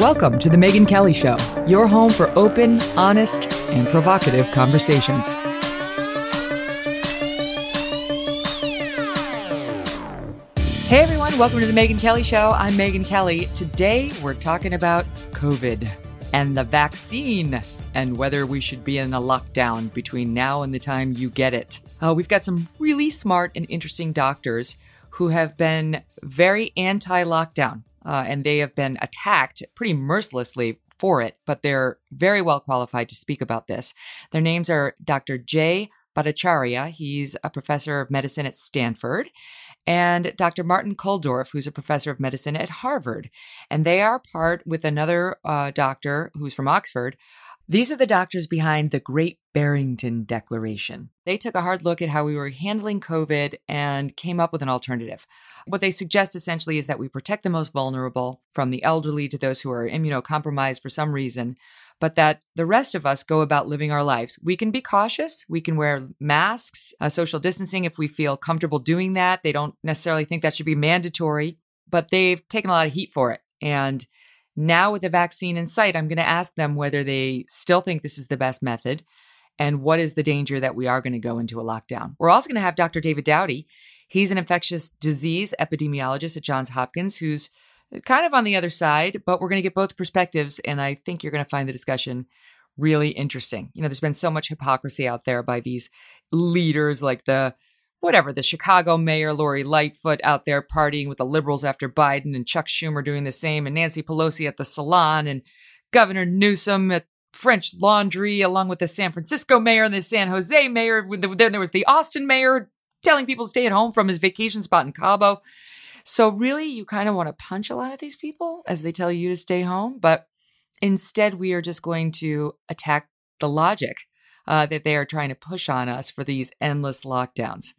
Welcome to The Megyn Kelly Show, your home for open, honest, and provocative conversations. Hey everyone, welcome to The Megyn Kelly Show. I'm Megyn Kelly. Today we're talking about COVID and the vaccine and whether we should be in a lockdown between now and the time you get it. Uh, we've got some really smart and interesting doctors who have been very anti lockdown uh, and they have been attacked pretty mercilessly for it, but they're very well qualified to speak about this. Their names are Dr. Jay Bhattacharya. He's a professor of medicine at Stanford, and Dr. Martin Kulldorff, who's a professor of medicine at Harvard. And they are part with another uh, doctor who's from Oxford these are the doctors behind the Great Barrington Declaration. They took a hard look at how we were handling COVID and came up with an alternative. What they suggest essentially is that we protect the most vulnerable, from the elderly to those who are immunocompromised for some reason, but that the rest of us go about living our lives. We can be cautious. We can wear masks, uh, social distancing if we feel comfortable doing that. They don't necessarily think that should be mandatory, but they've taken a lot of heat for it. And now, with the vaccine in sight, I'm going to ask them whether they still think this is the best method and what is the danger that we are going to go into a lockdown. We're also going to have Dr. David Dowdy. He's an infectious disease epidemiologist at Johns Hopkins who's kind of on the other side, but we're going to get both perspectives. And I think you're going to find the discussion really interesting. You know, there's been so much hypocrisy out there by these leaders like the whatever, the Chicago mayor, Lori Lightfoot, out there partying with the liberals after Biden, and Chuck Schumer doing the same, and Nancy Pelosi at the salon, and Governor Newsom at French Laundry, along with the San Francisco mayor and the San Jose mayor. Then there was the Austin mayor telling people to stay at home from his vacation spot in Cabo. So, really, you kind of want to punch a lot of these people as they tell you to stay home. But instead, we are just going to attack the logic uh, that they are trying to push on us for these endless lockdowns.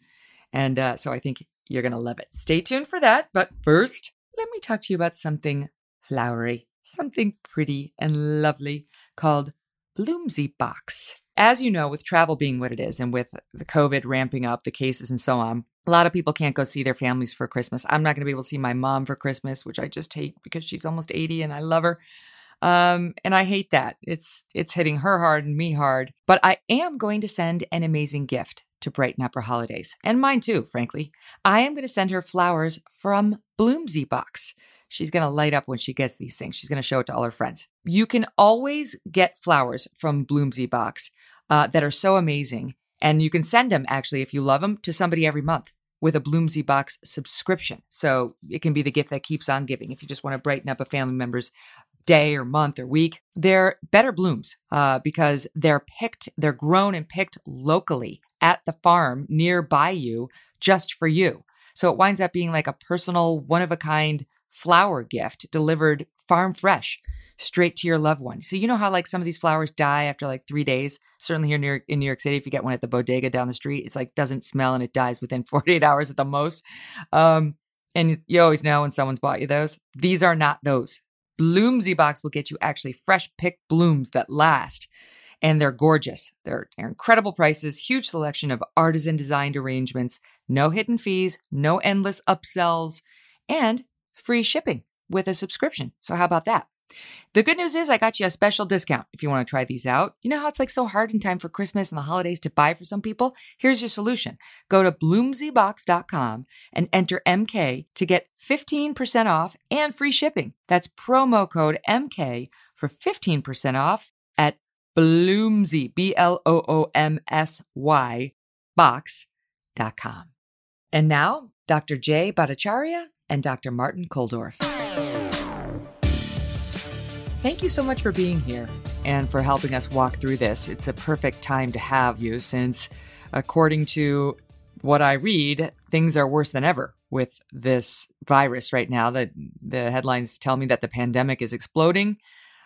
And uh, so I think you're going to love it. Stay tuned for that. But first, let me talk to you about something flowery, something pretty and lovely called Bloomsy Box. As you know, with travel being what it is and with the COVID ramping up, the cases and so on, a lot of people can't go see their families for Christmas. I'm not going to be able to see my mom for Christmas, which I just hate because she's almost 80 and I love her. Um, and I hate that. It's it's hitting her hard and me hard. But I am going to send an amazing gift to brighten up her holidays, and mine too, frankly. I am going to send her flowers from Bloomsy Box. She's going to light up when she gets these things. She's going to show it to all her friends. You can always get flowers from Bloomsy Box uh, that are so amazing. And you can send them, actually, if you love them, to somebody every month with a Bloomsy Box subscription. So it can be the gift that keeps on giving if you just want to brighten up a family member's day or month or week. They're better blooms uh, because they're picked, they're grown and picked locally at the farm nearby you just for you. So it winds up being like a personal, one of a kind flower gift delivered farm fresh straight to your loved one. So you know how like some of these flowers die after like three days. Certainly here in New York, in New York City, if you get one at the bodega down the street, it's like doesn't smell and it dies within 48 hours at the most. Um, and you always know when someone's bought you those. These are not those. Bloomsy Box will get you actually fresh picked blooms that last and they're gorgeous. They're, they're incredible prices, huge selection of artisan designed arrangements, no hidden fees, no endless upsells, and free shipping with a subscription. So, how about that? The good news is I got you a special discount if you want to try these out. You know how it's like so hard in time for Christmas and the holidays to buy for some people? Here's your solution. Go to bloomsybox.com and enter MK to get 15% off and free shipping. That's promo code MK for 15% off at Bloomsy, B L O O M S Y, box.com. And now, Dr. Jay Bhattacharya and Dr. Martin Kulldorff. Thank you so much for being here and for helping us walk through this. It's a perfect time to have you since, according to what I read, things are worse than ever with this virus right now. The, the headlines tell me that the pandemic is exploding.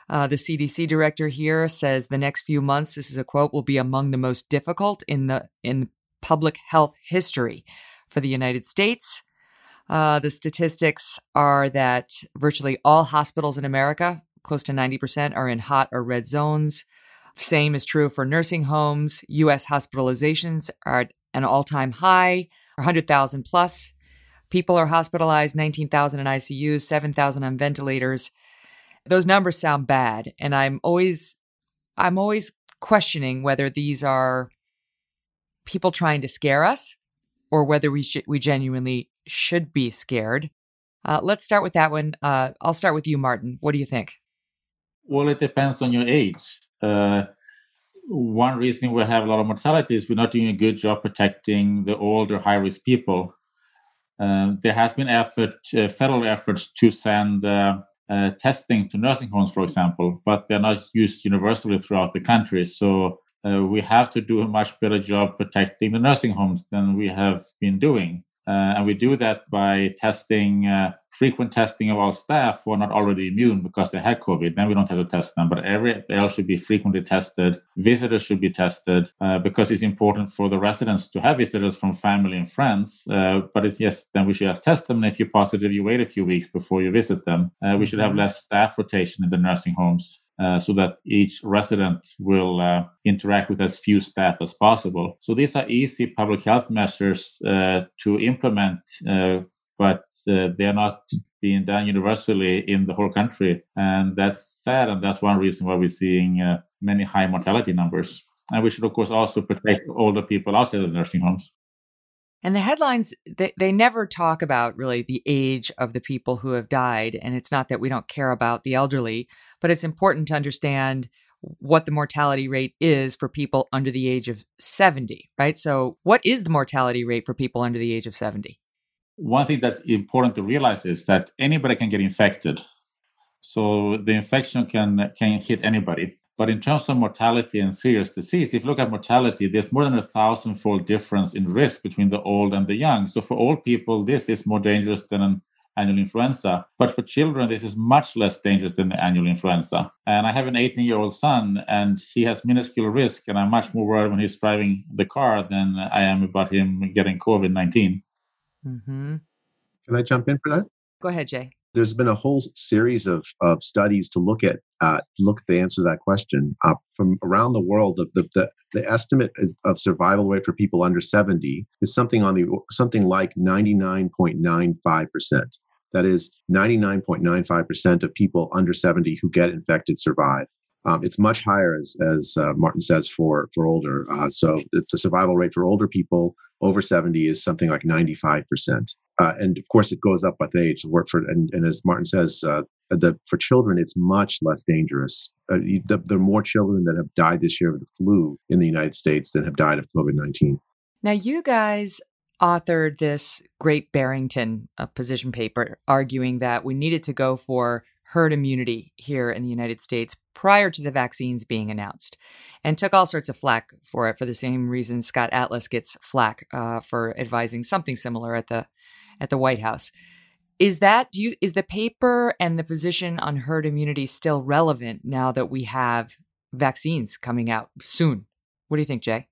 Uh, the CDC director here says the next few months, this is a quote, will be among the most difficult in the in public health history for the United States. Uh, the statistics are that virtually all hospitals in America, close to 90%, are in hot or red zones. Same is true for nursing homes. U.S. hospitalizations are at an all time high, 100,000 plus. People are hospitalized, 19,000 in ICUs, 7,000 on ventilators. Those numbers sound bad, and I'm always, I'm always questioning whether these are people trying to scare us or whether we sh- we genuinely should be scared. Uh, let's start with that one. Uh, I'll start with you, Martin. What do you think? Well, it depends on your age. Uh, one reason we have a lot of mortality is we're not doing a good job protecting the older, high risk people. Uh, there has been effort, uh, federal efforts to send uh, testing to nursing homes, for example, but they're not used universally throughout the country. So uh, we have to do a much better job protecting the nursing homes than we have been doing. Uh, and we do that by testing, uh, frequent testing of our staff who are not already immune because they had COVID. Then we don't have to test them, but every else should be frequently tested. Visitors should be tested uh, because it's important for the residents to have visitors from family and friends. Uh, but it's yes, then we should just test them. And if you're positive, you wait a few weeks before you visit them. Uh, we should have mm-hmm. less staff rotation in the nursing homes. Uh, so that each resident will uh, interact with as few staff as possible. So these are easy public health measures uh, to implement, uh, but uh, they're not being done universally in the whole country. And that's sad. And that's one reason why we're seeing many high mortality numbers. And we should, of course, also protect older people outside of the nursing homes. And the headlines, they, they never talk about really the age of the people who have died. And it's not that we don't care about the elderly, but it's important to understand what the mortality rate is for people under the age of 70, right? So, what is the mortality rate for people under the age of 70? One thing that's important to realize is that anybody can get infected. So, the infection can, can hit anybody. But in terms of mortality and serious disease, if you look at mortality, there's more than a thousand-fold difference in risk between the old and the young. So for old people, this is more dangerous than an annual influenza. But for children, this is much less dangerous than the annual influenza. And I have an 18 year old son, and he has minuscule risk. And I'm much more worried when he's driving the car than I am about him getting COVID 19. Mm-hmm. Can I jump in for that? Go ahead, Jay there's been a whole series of, of studies to look at uh, look to answer that question uh, from around the world. The, the, the, the estimate of survival rate for people under 70 is something on the something like 99.95 percent. That is 99.95 percent of people under 70 who get infected survive. Um, it's much higher, as as uh, Martin says, for for older. Uh, so the survival rate for older people over 70 is something like 95 percent. Uh, and of course, it goes up with age. Work for and, and as Martin says, uh, the, for children, it's much less dangerous. Uh, the, there are more children that have died this year of the flu in the United States than have died of COVID nineteen. Now, you guys authored this great Barrington position paper arguing that we needed to go for herd immunity here in the United States prior to the vaccines being announced, and took all sorts of flack for it for the same reason Scott Atlas gets flack uh, for advising something similar at the at the White House. Is that do you is the paper and the position on herd immunity still relevant now that we have vaccines coming out soon? What do you think, Jay?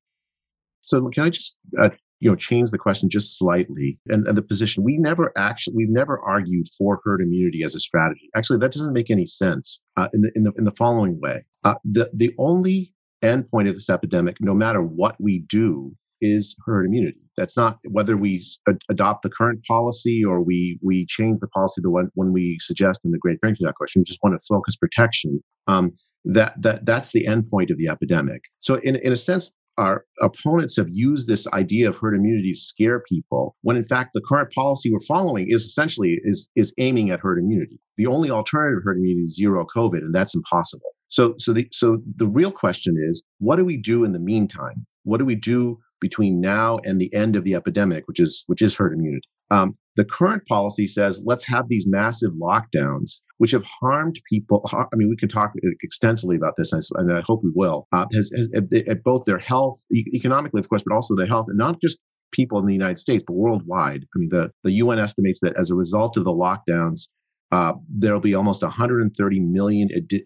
So can I just uh, you know change the question just slightly and, and the position we never actually we've never argued for herd immunity as a strategy. Actually, that doesn't make any sense uh, in the in the in the following way. Uh, the the only endpoint of this epidemic, no matter what we do, is herd immunity. That's not whether we adopt the current policy or we we change the policy the one when we suggest in the Great Barrington Declaration. We just want to focus protection. Um, that that that's the endpoint of the epidemic. So in in a sense, our opponents have used this idea of herd immunity to scare people when in fact the current policy we're following is essentially is is aiming at herd immunity the only alternative herd immunity is zero covid and that's impossible so so the so the real question is what do we do in the meantime what do we do between now and the end of the epidemic which is which is herd immunity um, the current policy says let's have these massive lockdowns, which have harmed people. I mean, we can talk extensively about this, and I hope we will. Uh, has, has at both their health, economically, of course, but also their health, and not just people in the United States, but worldwide. I mean, the, the UN estimates that as a result of the lockdowns, uh, there'll be almost 130 million adi-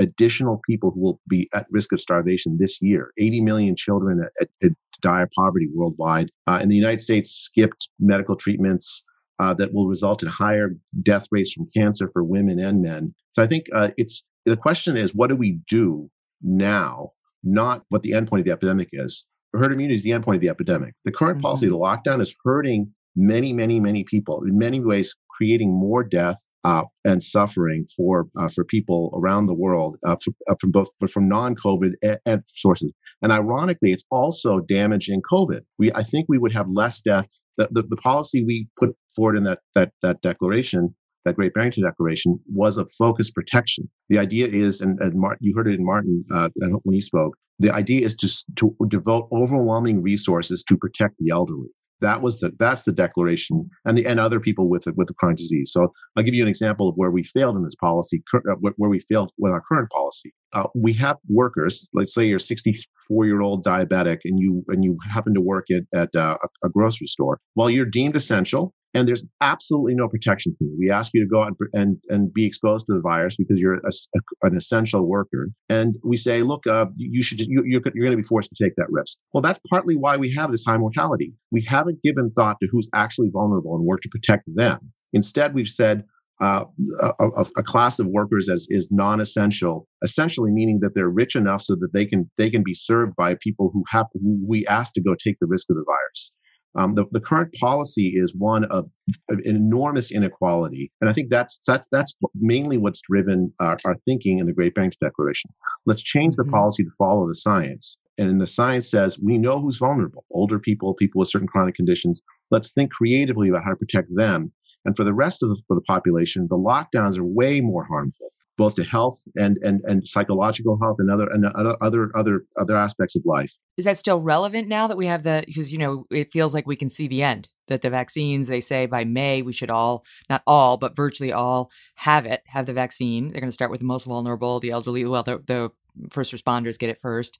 additional people who will be at risk of starvation this year. 80 million children at, at, die of poverty worldwide. Uh, in the United States, skipped medical treatments uh, that will result in higher death rates from cancer for women and men. So I think uh, it's the question is what do we do now, not what the endpoint of the epidemic is. Herd immunity is the endpoint of the epidemic. The current mm-hmm. policy, the lockdown, is hurting many, many, many people in many ways, creating more death uh, and suffering for uh, for people around the world uh, for, uh, from both from non-COVID and, sources. And ironically, it's also damaging COVID. We I think we would have less death the, the, the, policy we put forward in that, that, that declaration, that Great Barrington Declaration, was of focused protection. The idea is, and, and Martin, you heard it in Martin uh, when he spoke, the idea is to, to devote overwhelming resources to protect the elderly. That was the that's the declaration, and the and other people with it with the chronic disease. So I'll give you an example of where we failed in this policy, uh, where we failed with our current policy. Uh, we have workers, let's say you're a 64 year old diabetic, and you and you happen to work at at uh, a grocery store. While you're deemed essential, and there's absolutely no protection for you. We ask you to go out and, and, and be exposed to the virus because you're a, a, an essential worker. And we say, look, uh, you should, you, you're, you're going to be forced to take that risk. Well, that's partly why we have this high mortality. We haven't given thought to who's actually vulnerable and work to protect them. Instead, we've said, uh, a, a, class of workers as is non-essential, essentially meaning that they're rich enough so that they can they can be served by people who have who we ask to go take the risk of the virus. Um, the, the current policy is one of, of, enormous inequality, and I think that's that's that's mainly what's driven our, our thinking in the Great Banks Declaration. Let's change the mm-hmm. policy to follow the science, and the science says we know who's vulnerable: older people, people with certain chronic conditions. Let's think creatively about how to protect them. And for the rest of the, for the population, the lockdowns are way more harmful both to health and and and psychological health and other and other other other other aspects of life. Is that still relevant now that we have the because you know it feels like we can see the end that the vaccines they say by May we should all not all but virtually all have it have the vaccine. They're going to start with the most vulnerable, the elderly, well the the first responders get it first.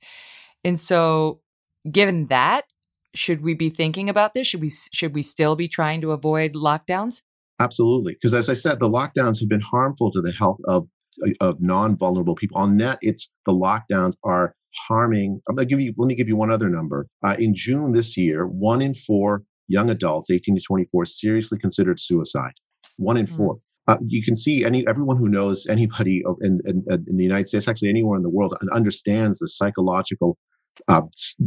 And so given that should we be thinking about this? Should we should we still be trying to avoid lockdowns? Absolutely, because as I said, the lockdowns have been harmful to the health of of non-vulnerable people. On net, it's the lockdowns are harming. I'm gonna give you. Let me give you one other number. Uh, in June this year, one in four young adults, 18 to 24, seriously considered suicide. One in mm. four. Uh, you can see any everyone who knows anybody in, in, in the United States, actually anywhere in the world, understands the psychological uh,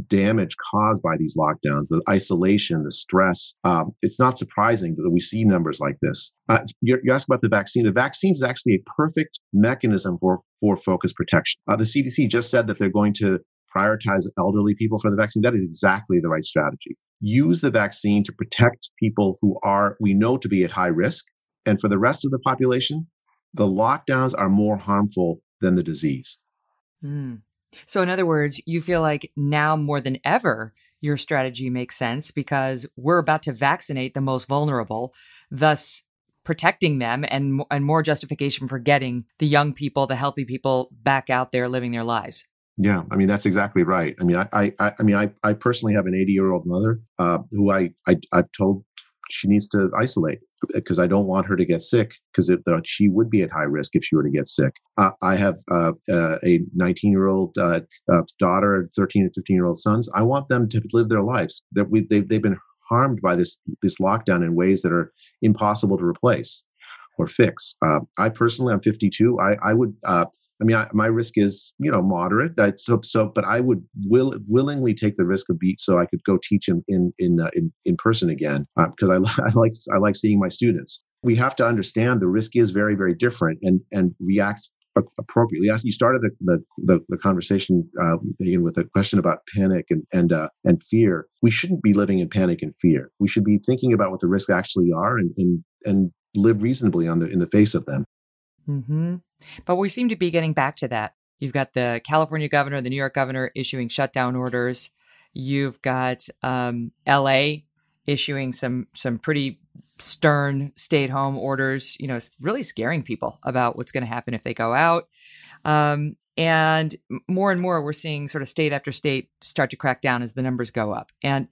damage caused by these lockdowns, the isolation, the stress. Um, it's not surprising that we see numbers like this. Uh, you asked about the vaccine. The vaccine is actually a perfect mechanism for, for focus protection. Uh, the CDC just said that they're going to prioritize elderly people for the vaccine. That is exactly the right strategy. Use the vaccine to protect people who are, we know to be at high risk. And for the rest of the population, the lockdowns are more harmful than the disease. Mm. So, in other words, you feel like now more than ever, your strategy makes sense because we're about to vaccinate the most vulnerable, thus protecting them and, and more justification for getting the young people, the healthy people back out there living their lives. Yeah, I mean that's exactly right. I mean, I, I, I mean, I, I personally have an 80 year old mother uh, who I, I, I've told she needs to isolate because I don't want her to get sick because if she would be at high risk if she were to get sick. Uh, I have uh, uh, a 19 year old uh, uh, daughter, 13 and 15 year old sons. I want them to live their lives. That we they've, they've been harmed by this this lockdown in ways that are impossible to replace or fix. Uh, I personally, I'm 52. I, I would I mean, I, my risk is, you know, moderate. I, so, so, but I would will willingly take the risk of beat so I could go teach in in in uh, in, in person again because uh, I, I like I like seeing my students. We have to understand the risk is very very different and and react appropriately. You started the the, the, the conversation uh, with a question about panic and and uh, and fear. We shouldn't be living in panic and fear. We should be thinking about what the risks actually are and and, and live reasonably on the in the face of them. Mm-hmm. But we seem to be getting back to that. You've got the California governor, the New York governor issuing shutdown orders. You've got um, L.A. issuing some some pretty stern stay-at-home orders. You know, really scaring people about what's going to happen if they go out. Um, and more and more, we're seeing sort of state after state start to crack down as the numbers go up. And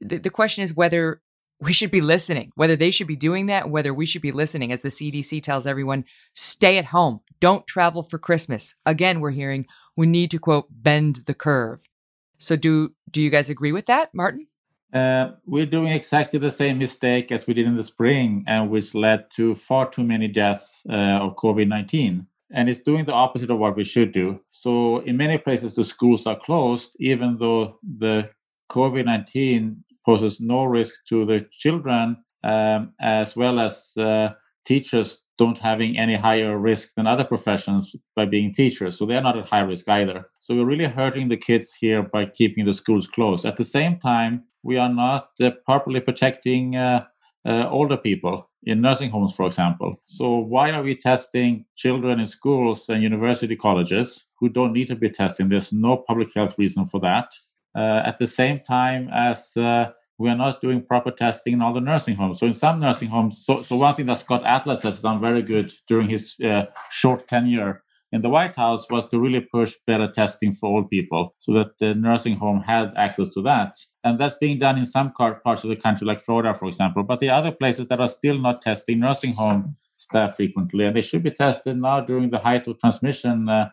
the, the question is whether we should be listening, whether they should be doing that, whether we should be listening as the CDC tells everyone, stay at home, don't travel for Christmas. Again, we're hearing we need to quote bend the curve. So do do you guys agree with that, Martin? Uh, we're doing exactly the same mistake as we did in the spring, and which led to far too many deaths uh, of COVID 19. And it's doing the opposite of what we should do. So, in many places, the schools are closed, even though the COVID 19 poses no risk to the children um, as well as uh, teachers don't having any higher risk than other professions by being teachers. So they're not at high risk either. So we're really hurting the kids here by keeping the schools closed. At the same time we are not uh, properly protecting uh, uh older people in nursing homes for example. So why are we testing children in schools and university colleges who don't need to be testing? There's no public health reason for that at the same time as uh, we are not doing proper testing in all the nursing homes. So in some nursing homes, so, so one thing that Scott Atlas has done very good during his uh, short tenure in the White House was to really push better testing for old people so that the nursing home had access to that. And that's being done in some parts of the country, like Florida, for example. But the other places that are still not testing nursing home staff frequently, and they should be tested now during the height of transmission uh,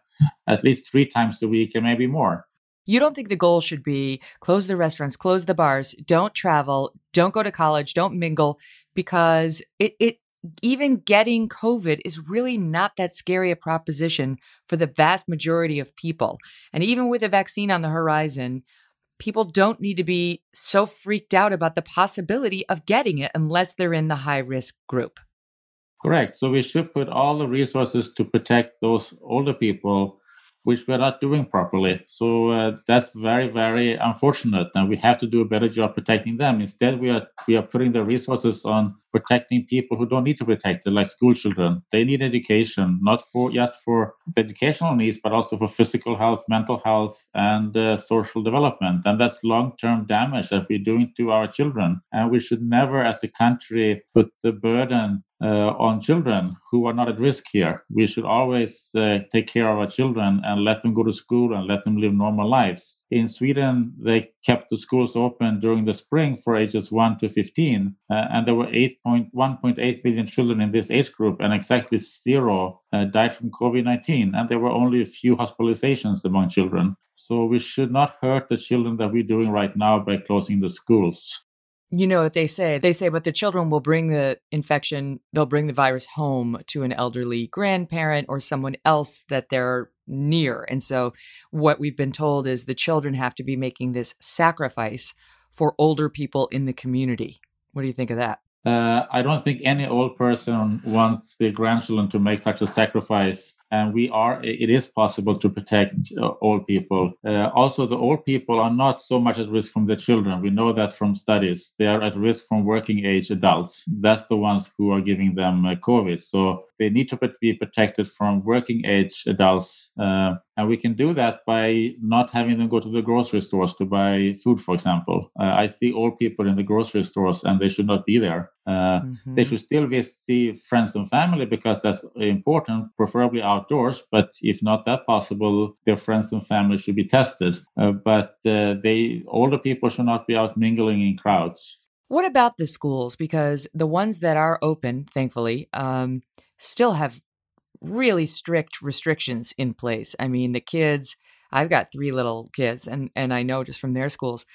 at least three times a week and maybe more. You don't think the goal should be close the restaurants, close the bars, don't travel, don't go to college, don't mingle, because it, it even getting COVID is really not that scary a proposition for the vast majority of people. And even with a vaccine on the horizon, people don't need to be so freaked out about the possibility of getting it unless they're in the high risk group. Correct. So we should put all the resources to protect those older people which we're not doing properly. So uh, that's very, very unfortunate, and we have to do a better job protecting them. Instead, we are we are putting the resources on protecting people who don't need to be protected, like school children. They need education, not for just for educational needs, but also for physical health, mental health, and uh, social development. And that's long-term damage that we're doing to our children. And we should never, as a country, put the burden on children who are not at risk here. We should always uh, take care of our children and let them go to school and let them live normal lives. In Sweden, they kept the schools open during the spring for ages 1 to 15, uh, and there were 8.1.8 billion children in this age group, and exactly zero uh, died from COVID 19. And there were only a few hospitalizations among children. So we should not hurt the children that we're doing right now by closing the schools you know what they say they say but the children will bring the infection they'll bring the virus home to an elderly grandparent or someone else that they're near. And so what we've been told is the children have to be making this sacrifice for older people in the community. What do you think of that? Uh, i don't think any old person wants their grandchildren to make such a sacrifice and we are it is possible to protect uh, old people. Uh, also the old people are not so much at risk from the children. We know that from studies. They are at risk from working age adults. That's the ones who are giving them uh, covid. So they need to be protected from working age adults. Uh, and we can do that by not having them go to the grocery stores to buy food for example. Uh, i see old people in the grocery stores and they should not be there uh, mm-hmm. they should still be, see friends and family because that's important preferably outdoors, but if not that possible, their friends and family should be tested. Uh, but uh, they older people should not be out mingling in crowds. What about the schools? Because the ones that are open, thankfully, um, still have really strict restrictions in place. I mean, the kids. I've got three little kids, and and I know just from their schools,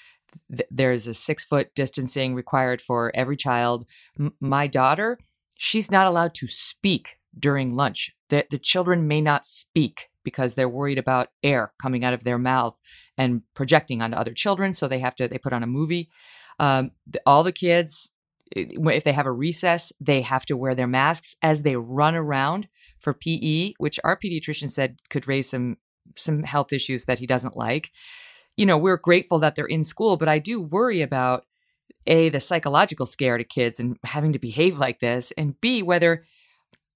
th- there's a six foot distancing required for every child. M- my daughter, she's not allowed to speak during lunch. The, the children may not speak because they're worried about air coming out of their mouth and projecting onto other children. So they have to, they put on a movie. Um, all the kids, if they have a recess, they have to wear their masks as they run around for PE, which our pediatrician said could raise some some health issues that he doesn't like. You know, we're grateful that they're in school, but I do worry about a the psychological scare to kids and having to behave like this, and b whether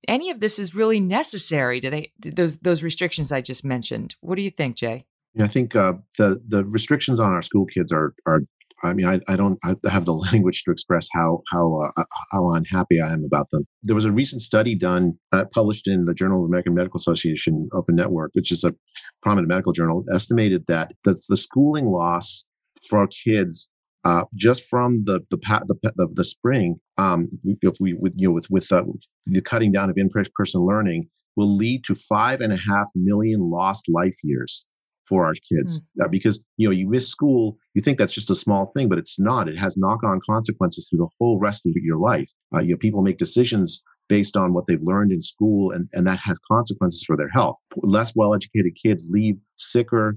any of this is really necessary. Do they those those restrictions I just mentioned? What do you think, Jay? I think uh, the the restrictions on our school kids are are I mean, I, I don't I have the language to express how how uh, how unhappy I am about them. There was a recent study done, uh, published in the Journal of American Medical Association Open Network, which is a prominent medical journal, estimated that the, the schooling loss for kids uh, just from the the the, the, the spring, um, if we with you know with with uh, the cutting down of in-person learning, will lead to five and a half million lost life years for our kids mm. uh, because you know you miss school you think that's just a small thing but it's not. It has knock-on consequences through the whole rest of your life. Uh, you know people make decisions based on what they've learned in school and, and that has consequences for their health. Less well-educated kids lead sicker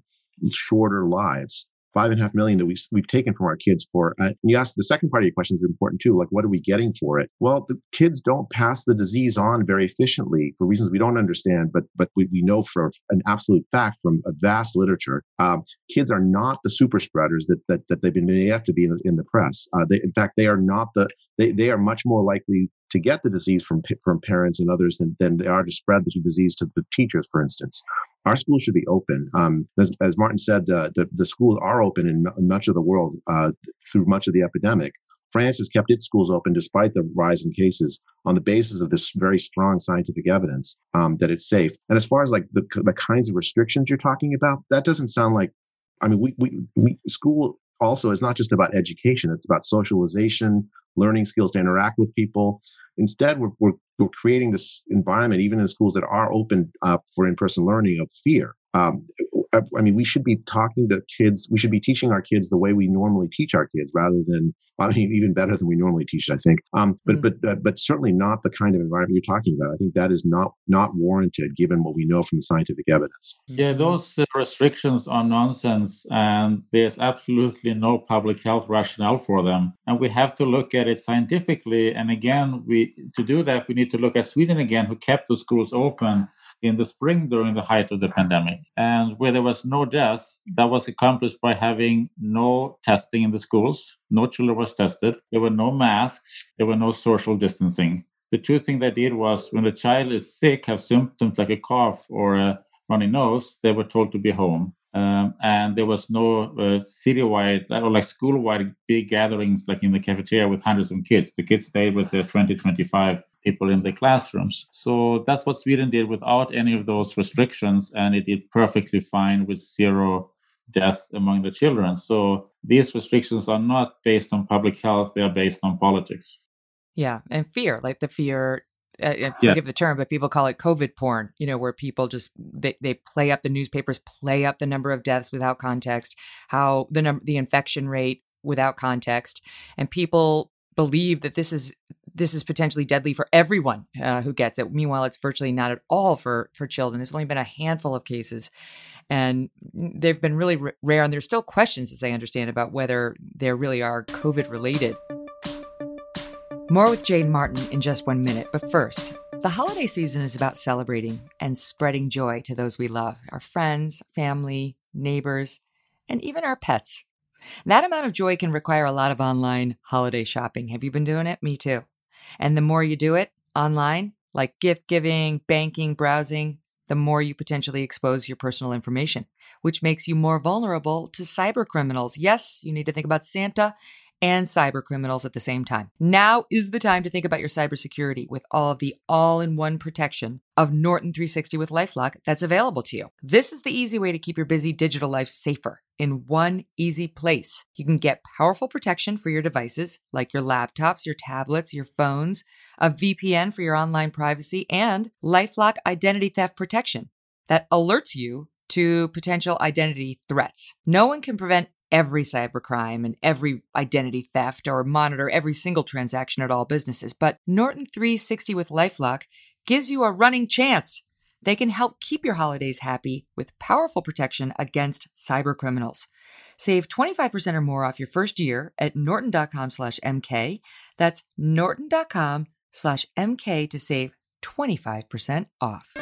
shorter lives five and a half million that we, we've taken from our kids for uh, you asked the second part of your question is important too like what are we getting for it? Well the kids don't pass the disease on very efficiently for reasons we don't understand but but we, we know for an absolute fact from a vast literature um, kids are not the super spreaders that that, that they've been made to be in, in the press. Uh, they, in fact they are not the they, they are much more likely to get the disease from from parents and others than, than they are to spread the disease to the teachers, for instance. Our schools should be open. Um, as, as, Martin said, uh, the, the schools are open in much of the world uh, through much of the epidemic. France has kept its schools open despite the rise in cases on the basis of this very strong scientific evidence um, that it's safe. And as far as like the, the kinds of restrictions you're talking about, that doesn't sound like I mean, we, we, we school also is not just about education, it's about socialization, learning skills to interact with people. Instead, we're, we're, we're creating this environment, even in schools that are open uh, for in person learning, of fear. Um, I mean, we should be talking to kids. We should be teaching our kids the way we normally teach our kids, rather than, I mean, even better than we normally teach. I think, um, but mm. but uh, but certainly not the kind of environment you're talking about. I think that is not not warranted given what we know from the scientific evidence. Yeah, those uh, restrictions are nonsense, and there's absolutely no public health rationale for them. And we have to look at it scientifically. And again, we to do that, we need to look at Sweden again, who kept the schools open in the spring during the height of the pandemic. And where there was no death, that was accomplished by having no testing in the schools. No children was tested. There were no masks. There were no social distancing. The two things they did was when a child is sick, have symptoms like a cough or a runny nose, they were told to be home. Um, and there was no uh, citywide or like school-wide big gatherings like in the cafeteria with hundreds of kids. The kids stayed with their 20, 25 people in the classrooms. So that's what Sweden did without any of those restrictions, and it did perfectly fine with zero death among the children. So these restrictions are not based on public health, they are based on politics. Yeah, and fear, like the fear uh, uh forgive yes. the term, but people call it COVID porn, you know, where people just they, they play up the newspapers, play up the number of deaths without context, how the number the infection rate without context, and people believe that this is this is potentially deadly for everyone uh, who gets it. Meanwhile, it's virtually not at all for for children. There's only been a handful of cases, and they've been really r- rare. And there's still questions, as I understand, about whether they really are COVID related. More with Jay and Martin in just one minute, but first. The holiday season is about celebrating and spreading joy to those we love our friends, family, neighbors, and even our pets. That amount of joy can require a lot of online holiday shopping. Have you been doing it? Me too. And the more you do it online, like gift giving, banking, browsing, the more you potentially expose your personal information, which makes you more vulnerable to cyber criminals. Yes, you need to think about Santa and cyber criminals at the same time. Now is the time to think about your cybersecurity with all of the all in one protection of Norton 360 with Lifelock that's available to you. This is the easy way to keep your busy digital life safer in one easy place. You can get powerful protection for your devices like your laptops, your tablets, your phones, a VPN for your online privacy, and Lifelock identity theft protection that alerts you to potential identity threats. No one can prevent every cybercrime and every identity theft or monitor every single transaction at all businesses. But Norton 360 with Lifelock gives you a running chance they can help keep your holidays happy with powerful protection against cyber criminals. Save 25% or more off your first year at norton.com slash MK. That's norton.com slash MK to save 25% off.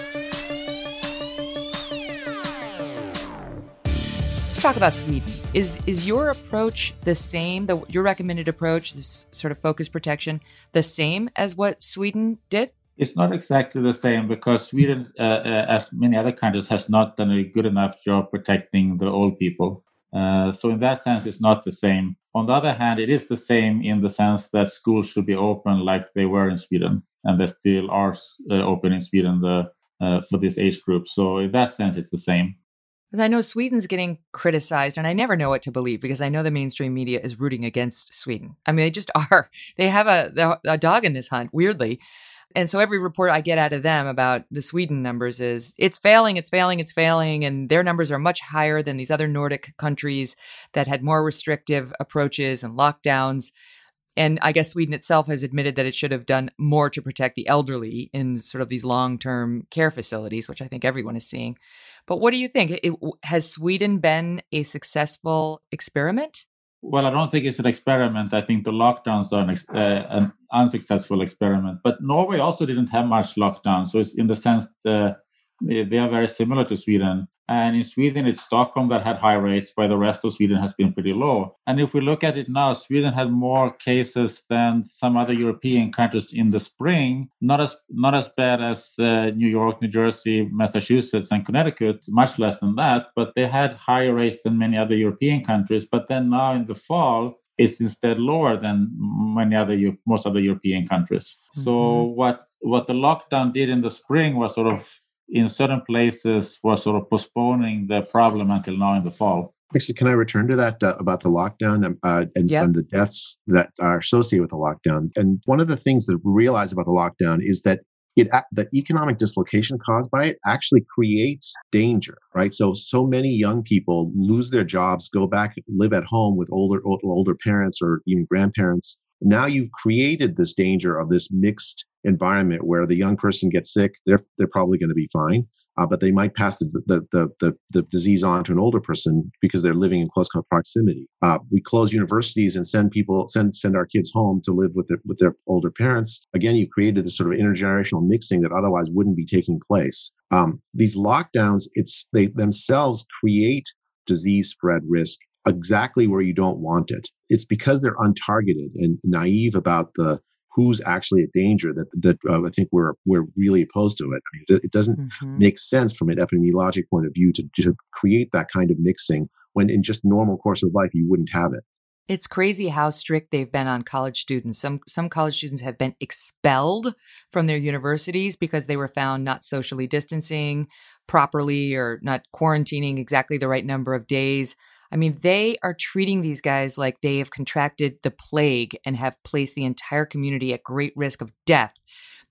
Talk about Sweden. Is is your approach the same? The your recommended approach, this sort of focus protection, the same as what Sweden did? It's not exactly the same because Sweden, uh, uh, as many other countries, has not done a good enough job protecting the old people. Uh, so in that sense, it's not the same. On the other hand, it is the same in the sense that schools should be open like they were in Sweden, and they still are uh, open in Sweden the, uh, for this age group. So in that sense, it's the same. Because I know Sweden's getting criticized, and I never know what to believe because I know the mainstream media is rooting against Sweden. I mean, they just are. They have a, a dog in this hunt, weirdly. And so every report I get out of them about the Sweden numbers is it's failing, it's failing, it's failing. And their numbers are much higher than these other Nordic countries that had more restrictive approaches and lockdowns. And I guess Sweden itself has admitted that it should have done more to protect the elderly in sort of these long term care facilities, which I think everyone is seeing. But what do you think? It, has Sweden been a successful experiment? Well, I don't think it's an experiment. I think the lockdowns are an, ex- uh, an unsuccessful experiment. But Norway also didn't have much lockdown. So it's in the sense that they are very similar to Sweden. And in Sweden, it's Stockholm that had high rates, while the rest of Sweden has been pretty low. And if we look at it now, Sweden had more cases than some other European countries in the spring. Not as not as bad as uh, New York, New Jersey, Massachusetts, and Connecticut. Much less than that, but they had higher rates than many other European countries. But then now in the fall, it's instead lower than many other most other European countries. Mm-hmm. So what what the lockdown did in the spring was sort of in certain places were sort of postponing the problem until now in the fall. Actually, can I return to that uh, about the lockdown um, uh, and, yep. and, the deaths that are associated with the lockdown? And one of the things that we realize about the lockdown is that it the economic dislocation caused by it actually creates danger, right? So so many young people lose their jobs, go back live at home with older older parents or even grandparents, now you've created this danger of this mixed environment where the young person gets sick they're they're probably going to be fine uh, but they might pass the, the, the the the disease on to an older person because they're living in close proximity. Uh, we close universities and send people send send our kids home to live with their with their older parents. Again you've created this sort of intergenerational mixing that otherwise wouldn't be taking place. Um, these lockdowns it's they themselves create disease spread risk exactly where you don't want it. It's because they're untargeted and naive about the who's actually a danger that that uh, I think we're we're really opposed to it. I mean, it doesn't mm-hmm. make sense from an epidemiologic point of view to, to create that kind of mixing when in just normal course of life you wouldn't have it. It's crazy how strict they've been on college students. Some some college students have been expelled from their universities because they were found not socially distancing properly or not quarantining exactly the right number of days. I mean, they are treating these guys like they have contracted the plague and have placed the entire community at great risk of death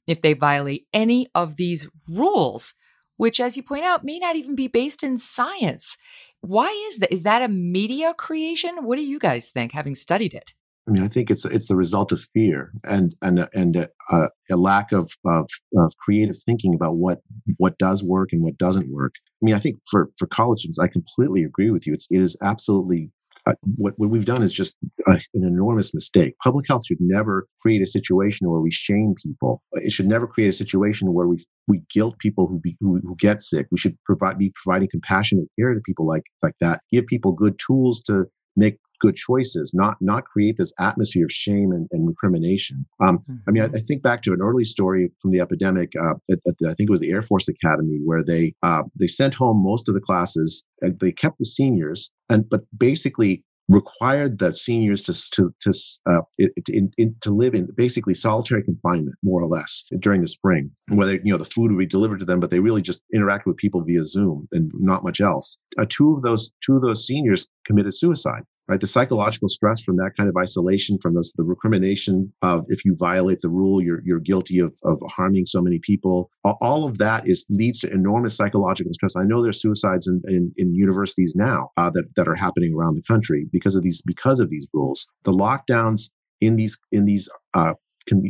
if they violate any of these rules, which, as you point out, may not even be based in science. Why is that? Is that a media creation? What do you guys think, having studied it? I mean, I think it's it's the result of fear and and and a, a lack of, of, of creative thinking about what what does work and what doesn't work. I mean, I think for for college students, I completely agree with you. It's it is absolutely uh, what, what we've done is just uh, an enormous mistake. Public health should never create a situation where we shame people. It should never create a situation where we we guilt people who be, who, who get sick. We should provide be providing compassionate care to people like like that. Give people good tools to make good choices, not not create this atmosphere of shame and, and recrimination. Um, mm-hmm. I mean, I, I, think back to an early story from the epidemic. Uh, at, at the, I think it was the Air Force Academy, where they uh, they sent home most of the classes, and they kept the seniors, and but basically required the seniors to to to uh, in, in, to live in basically solitary confinement, more or less, during the spring. Whether you know the food would be delivered to them, but they really just interacted with people via Zoom and not much else. Uh, two of those two of those seniors committed suicide right? The psychological stress from that kind of isolation, from those, the recrimination of if you violate the rule, you're you're guilty of of harming so many people. All of that is leads to enormous psychological stress. I know there's suicides in, in, in universities now uh, that that are happening around the country because of these because of these rules. The lockdowns in these in these uh,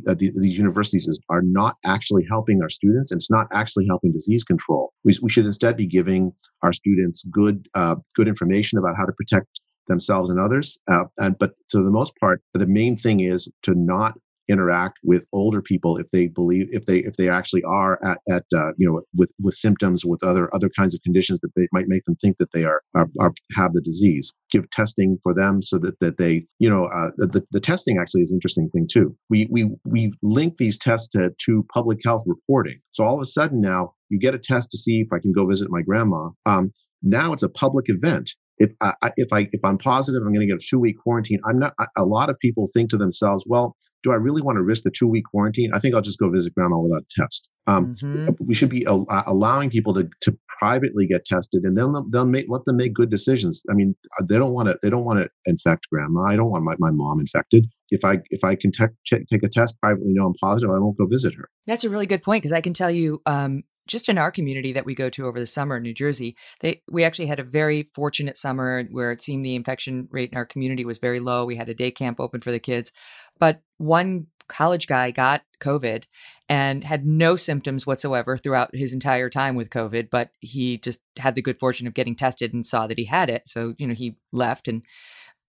uh, these universities are not actually helping our students and it's not actually helping disease control. We, we should instead be giving our students good uh, good information about how to protect themselves and others. Uh, and but for the most part, the main thing is to not interact with older people if they believe if they if they actually are at, at uh, you know with with symptoms with other other kinds of conditions that they might make them think that they are, are, are have the disease. Give testing for them so that that they you know uh, the, the testing actually is interesting thing too. We we we link these tests to, to public health reporting. So all of a sudden now you get a test to see if i can go visit my grandma. Um, now it's a public event if I if I if I'm positive, I'm going to get a two week quarantine. I'm not. A lot of people think to themselves, well, do I really want to risk the two week quarantine? I think I'll just go visit grandma without a test. Um, mm-hmm. We should be al- allowing people to, to privately get tested, and then they'll, they'll make let them make good decisions. I mean, uh, they don't want to they don't want to infect grandma. I don't want my, my mom infected. If I if I can te- take a test privately, know I'm positive, I won't go visit her. That's a really good point because I can tell you, um, just in our community that we go to over the summer in New Jersey, they we actually had a very fortunate summer where it seemed the infection rate in our community was very low. We had a day camp open for the kids, but one college guy got COVID and had no symptoms whatsoever throughout his entire time with COVID, but he just had the good fortune of getting tested and saw that he had it. So, you know, he left and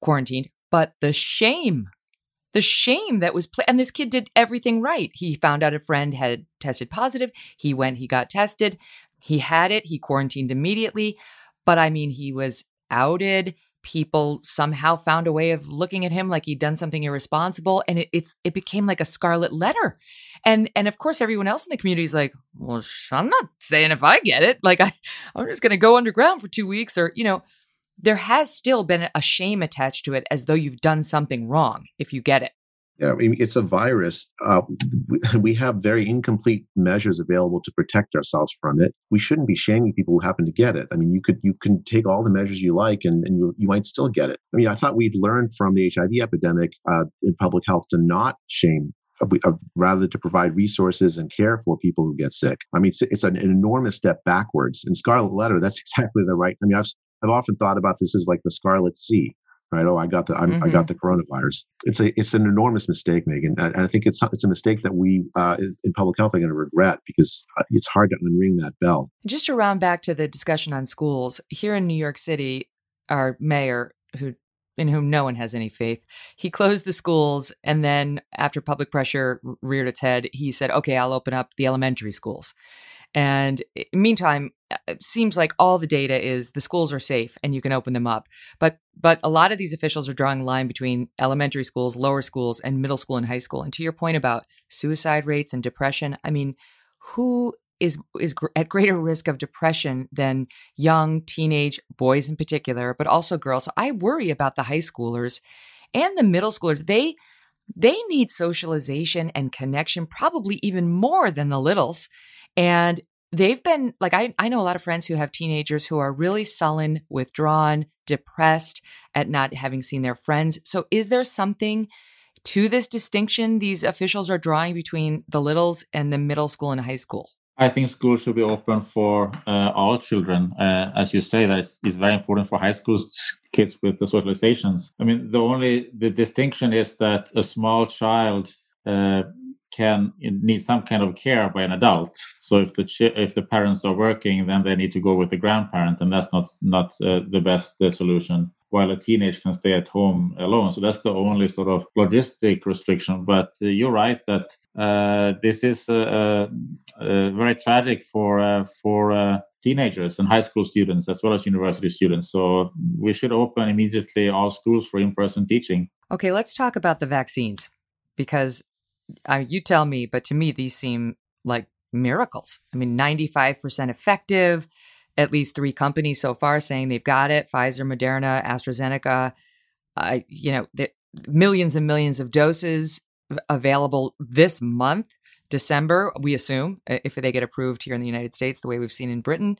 quarantined. But the shame the shame that was pl- and this kid did everything right. He found out a friend had tested positive. He went he got tested. He had it. He quarantined immediately. But i mean he was outed. People somehow found a way of looking at him like he'd done something irresponsible and it, it's it became like a scarlet letter. And and of course everyone else in the community is like well i'm not saying if i get it. Like i i'm just going to go underground for two weeks or you know there has still been a shame attached to it as though you've done something wrong if you get it. Yeah, I mean, it's a virus. Uh, we have very incomplete measures available to protect ourselves from it. We shouldn't be shaming people who happen to get it. I mean, you could you can take all the measures you like, and, and you, you might still get it. I mean, I thought we'd learned from the HIV epidemic uh, in public health to not shame uh, uh, rather to provide resources and care for people who get sick. I mean, it's, it's an, an, enormous step backwards. In Scarlet Letter, that's exactly the right. I mean, I've I've often thought about this as like the Scarlet Sea, right? Oh, I got the mm-hmm. I got the coronavirus. It's a it's an enormous mistake, Megyn, and I think it's it's a mistake that we uh, in public health are going to regret because uh, it's hard to unring that bell. Just to round back to the discussion on schools here in New York City, our mayor who in whom no one has any faith. He closed the schools, and then after public pressure reared its head, he said, "Okay, I'll open up the elementary schools." And meantime, uh, it seems like all the data is the schools are safe and you can open them up. But but a lot of these officials are drawing a line between elementary schools, lower schools, and middle school and high school. And to your point about suicide rates and depression, I mean, who is is at greater risk of depression than young teenage boys in particular, but also girls. So I worry about the high schoolers and the middle schoolers. They they need socialization and connection probably even more than the littles. And they've been like I, I know a lot of friends who have teenagers who are really sullen withdrawn depressed at not having seen their friends so is there something to this distinction these officials are drawing between the littles and the middle school and high school I think school should be open for uh, all children. Uh, as you say, that is, is, very important for high school kids with the socializations. I mean, the only the distinction is that a small child uh, can need some kind of care by an adult. So if the if the parents are working, then they need to go with the grandparent, and that's not not uh, the best uh, solution. While a teenage can stay at home alone, so that's the only sort of logistic restriction. But uh, you're right that uh, this is uh, uh, very tragic for for teenagers and high school students as well as university students. So we should open immediately all schools for in-person teaching. Okay, let's talk about the vaccines because uh, you tell me, but to me, these seem like miracles. I mean, 95% effective, at least three companies so far saying they've got it Pfizer, Moderna, AstraZeneca. Uh, you know, millions and millions of doses available this month, December, we assume, if they get approved here in the United States, the way we've seen in Britain.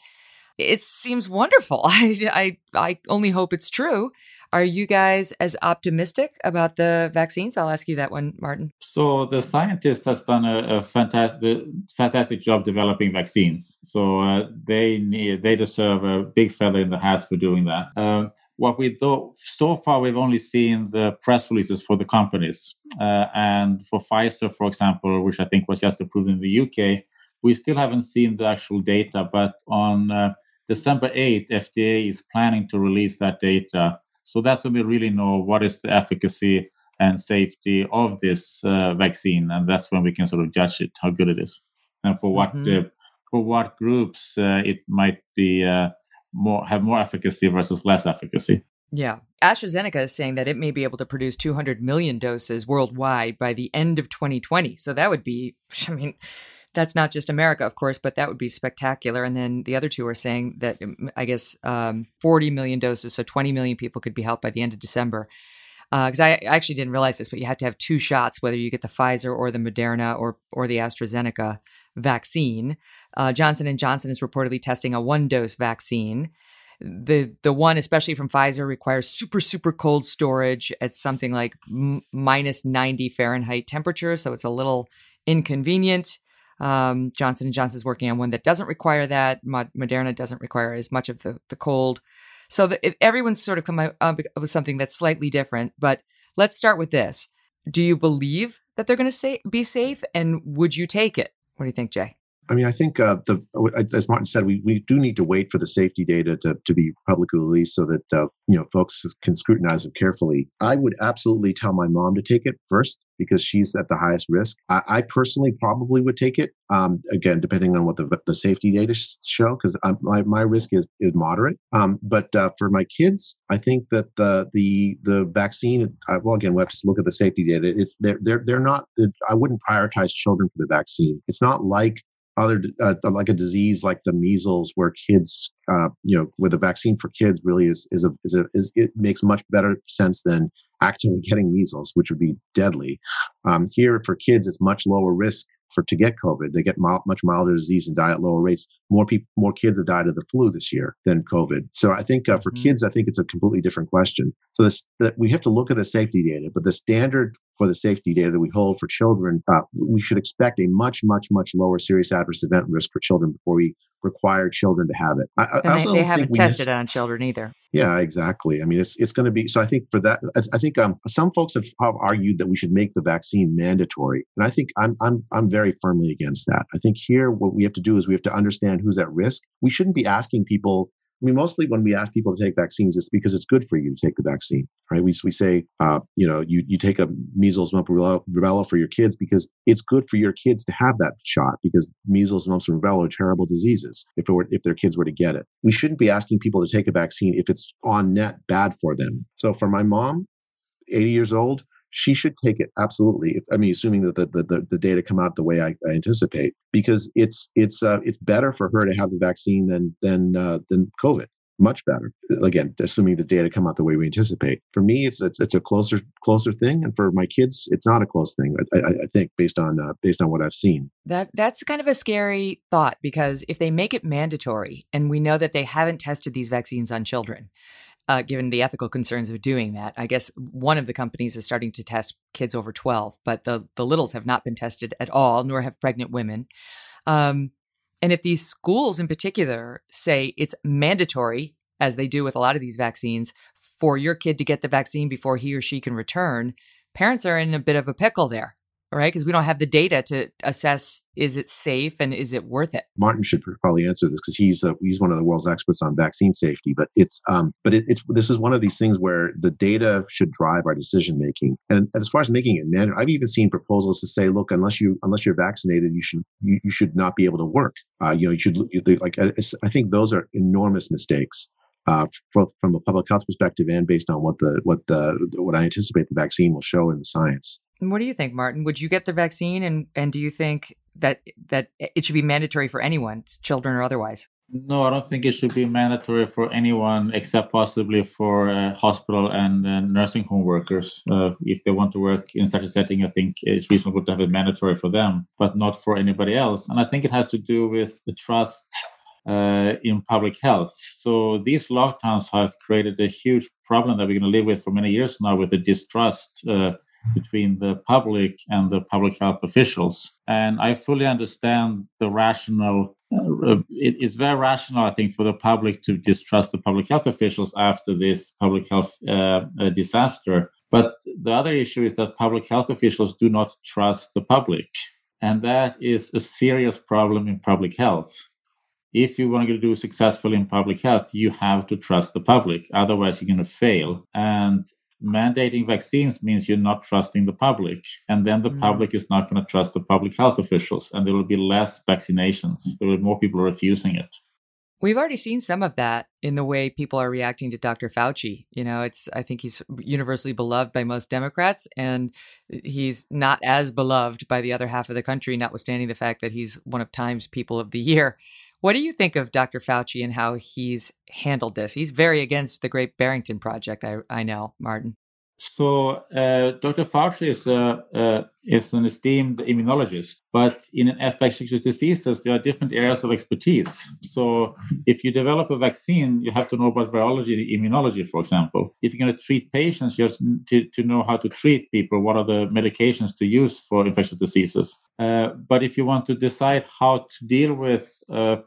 It seems wonderful. I, I, I only hope it's true. Are you guys as optimistic about the vaccines? I'll ask you that one, Martin. So the scientist has done a, a fantastic, fantastic job developing vaccines. So uh, they need, they deserve a big feather in the hat for doing that. Um, what we do so far, we've only seen the press releases for the companies. Uh, and for Pfizer, for example, which I think was just approved in the UK, we still haven't seen the actual data. But on uh, December 8th, FDA is planning to release that data. So that's when we really know what is the efficacy and safety of this uh, vaccine, and that's when we can sort of judge it how good it is, and for what mm-hmm. uh, for what groups uh, it might be uh, more have more efficacy versus less efficacy. Yeah. AstraZeneca is saying that it may be able to produce 200 million doses worldwide by the end of 2020. So that would be, I mean, that's not just America, of course, but that would be spectacular. And then the other two are saying that, um, I guess, um, 40 million doses, so 20 million people could be helped by the end of December. Because uh, I actually didn't realize this, but you have to have two shots, whether you get the Pfizer or the Moderna or or the AstraZeneca vaccine. Uh, Johnson and Johnson is reportedly testing a one dose vaccine. The the one, especially from Pfizer, requires super super cold storage at something like m- minus ninety Fahrenheit temperature, so it's a little inconvenient. Um, Johnson and Johnson is working on one that doesn't require that. Moderna doesn't require as much of the, the cold. So the, it, everyone's sort of come up with something that's slightly different. But let's start with this. Do you believe that they're going to be safe, and would you take it? What do you think, Jay? I mean, I think uh, the as Martin said, we, we do need to wait for the safety data to, to be publicly released so that uh, you know folks can scrutinize it carefully. I would absolutely tell my mom to take it first because she's at the highest risk. I, I personally probably would take it. Um, again, depending on what the the safety data show, because my my risk is is moderate. Um, but uh, for my kids, I think that the the the vaccine. Uh, well, again, we have to look at the safety data. If they're they're they're not. I wouldn't prioritize children for the vaccine. It's not like other uh, like a disease like the measles where kids uh, you know where the vaccine for kids really is is a, is a is it makes much better sense than actually getting measles which would be deadly. Um, here for kids it's much lower risk for to get COVID. They get mild, much milder disease and die at lower rates. More people, more kids have died of the flu this year than COVID. So I think uh, for mm-hmm. kids, I think it's a completely different question. So this that we have to look at the safety data, but the standard for the safety data that we hold for children, uh, we should expect a much, much, much lower serious adverse event risk for children before we require children to have it. I, and I they, they haven't tested it on children either. Yeah, exactly. I mean, it's it's going to be. So I think for that, I, I think um, some folks have, have, argued that we should make the vaccine mandatory, and I think I'm I'm I'm very firmly against that. I think here what we have to do is we have to understand who's at risk. We shouldn't be asking people I mean, mostly when we ask people to take vaccines, it's because it's good for you to take the vaccine, right? We, we say, uh, you know, you, you take a measles, mumps, rubella, for your kids because it's good for your kids to have that shot because measles, mumps, and rubella are terrible diseases if, it were, if their kids were to get it. We shouldn't be asking people to take a vaccine if it's on net bad for them. So for my mom, 80 years old, she should take it absolutely. I mean, assuming that the, the, the data come out the way I, I anticipate, because it's it's uh, it's better for her to have the vaccine than than uh, than COVID. Much better. Again, assuming the data come out the way we anticipate. For me, it's it's, it's a closer closer thing, and for my kids, it's not a close thing. I, I, I think based on uh, based on what I've seen. That that's kind of a scary thought because if they make it mandatory, and we know that they haven't tested these vaccines on children, uh, given the ethical concerns of doing that. I guess one of the companies is starting to test kids over 12, but the, the littles have not been tested at all, nor have pregnant women. Um, and if these schools in particular say it's mandatory, as they do with a lot of these vaccines, for your kid to get the vaccine before he or she can return, parents are in a bit of a pickle there right? Because we don't have the data to assess is it safe and is it worth it. Martin should probably answer this because he's uh, he's one of the world's experts on vaccine safety. But it's um, but it, it's this is one of these things where the data should drive our decision making. And, and as far as making it mandatory, I've even seen proposals to say, look, unless you unless you're vaccinated, you should you, you should not be able to work. Uh, you know, you should like I think those are enormous mistakes. Uh, both from a public health perspective, and based on what the what the what I anticipate the vaccine will show in the science. What do you think, Martin? Would you get the vaccine, and and do you think that that it should be mandatory for anyone, children or otherwise? No, I don't think it should be mandatory for anyone except possibly for uh, hospital and uh, nursing home workers. Uh, if they want to work in such a setting, I think it's reasonable to have it mandatory for them, but not for anybody else. And I think it has to do with the trust uh, in public health. So these lockdowns have created a huge problem that we're going to live with for many years now with the distrust uh, between the public and the public health officials. And I fully understand the rational uh, it's very rational, I think, for the public to distrust the public health officials after this public health uh, uh, disaster. But the other issue is that public health officials do not trust the public. And that is a serious problem in public health. If you want to do successful in public health, you have to trust the public. Otherwise, you're going to fail. And mandating vaccines means you're not trusting the public and then the mm. public is not going to trust the public health officials and there will be less vaccinations there will be more people refusing it We've already seen some of that in the way people are reacting to Dr. Fauci. You know, it's I think he's universally beloved by most Democrats and he's not as beloved by the other half of the country notwithstanding the fact that he's one of Time's people of the year. What do you think of Dr. Fauci and how he's handled this? He's very against the Great Barrington Project, I, I know, Martin. So, uh, Dr. Fauci is, a, uh, is an esteemed immunologist, but in infectious diseases, there are different areas of expertise. So, if you develop a vaccine, you have to know about virology and immunology, for example. If you're going to treat patients, you have to, to know how to treat people, what are the medications to use for infectious diseases. Uh, but if you want to decide how to deal with uh,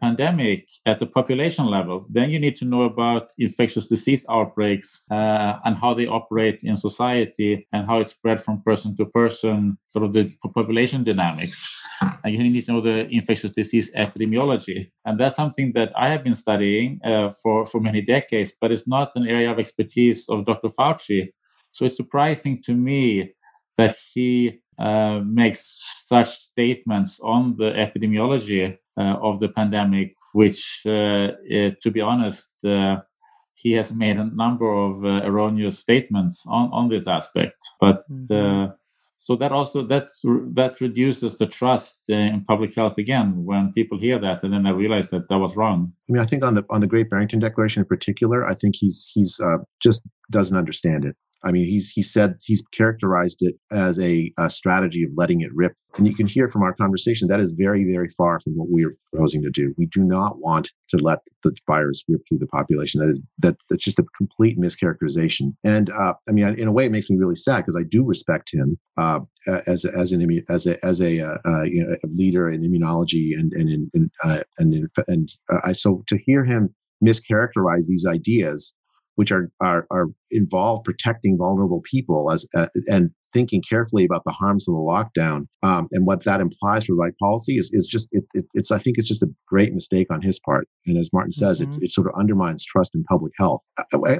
pandemic at the population level, then you need to know about infectious disease outbreaks uh, and how they operate in society and how it's spread from person to person, sort of the population dynamics. And you need to know the infectious disease epidemiology. And that's something that I have been studying uh, for, for many decades, but it's not an area of expertise of Dr. Fauci. So it's surprising to me that he uh, makes such statements on the epidemiology of the pandemic, which, uh, it, to be honest, uh, he has made a number of erroneous statements on, on this aspect. But mm-hmm. so that also that's that reduces the trust in public health again when people hear that and then they realize that that was wrong. I mean, I think on the on the Great Barrington Declaration in particular, I think he's he's uh, just doesn't understand it. I mean, he's he said he's characterized it as a, a, strategy of letting it rip, and you can hear from our conversation that is very very far from what we're proposing to do. We do not want to let the virus rip through the population. That is that that's just a complete mischaracterization. And uh, I mean, in a way, it makes me really sad because I do respect him uh, as as an as a as a, uh, uh, you know, a leader in immunology and and in, uh, and in, and uh, I so to hear him mischaracterize these ideas which are are, are involve protecting vulnerable people as uh, and thinking carefully about the harms of the lockdown um, and what that implies for right policy is, is just it, it, it's I think it's just a great mistake on his part. And as Martin says, mm-hmm. it, it sort of undermines trust in public health.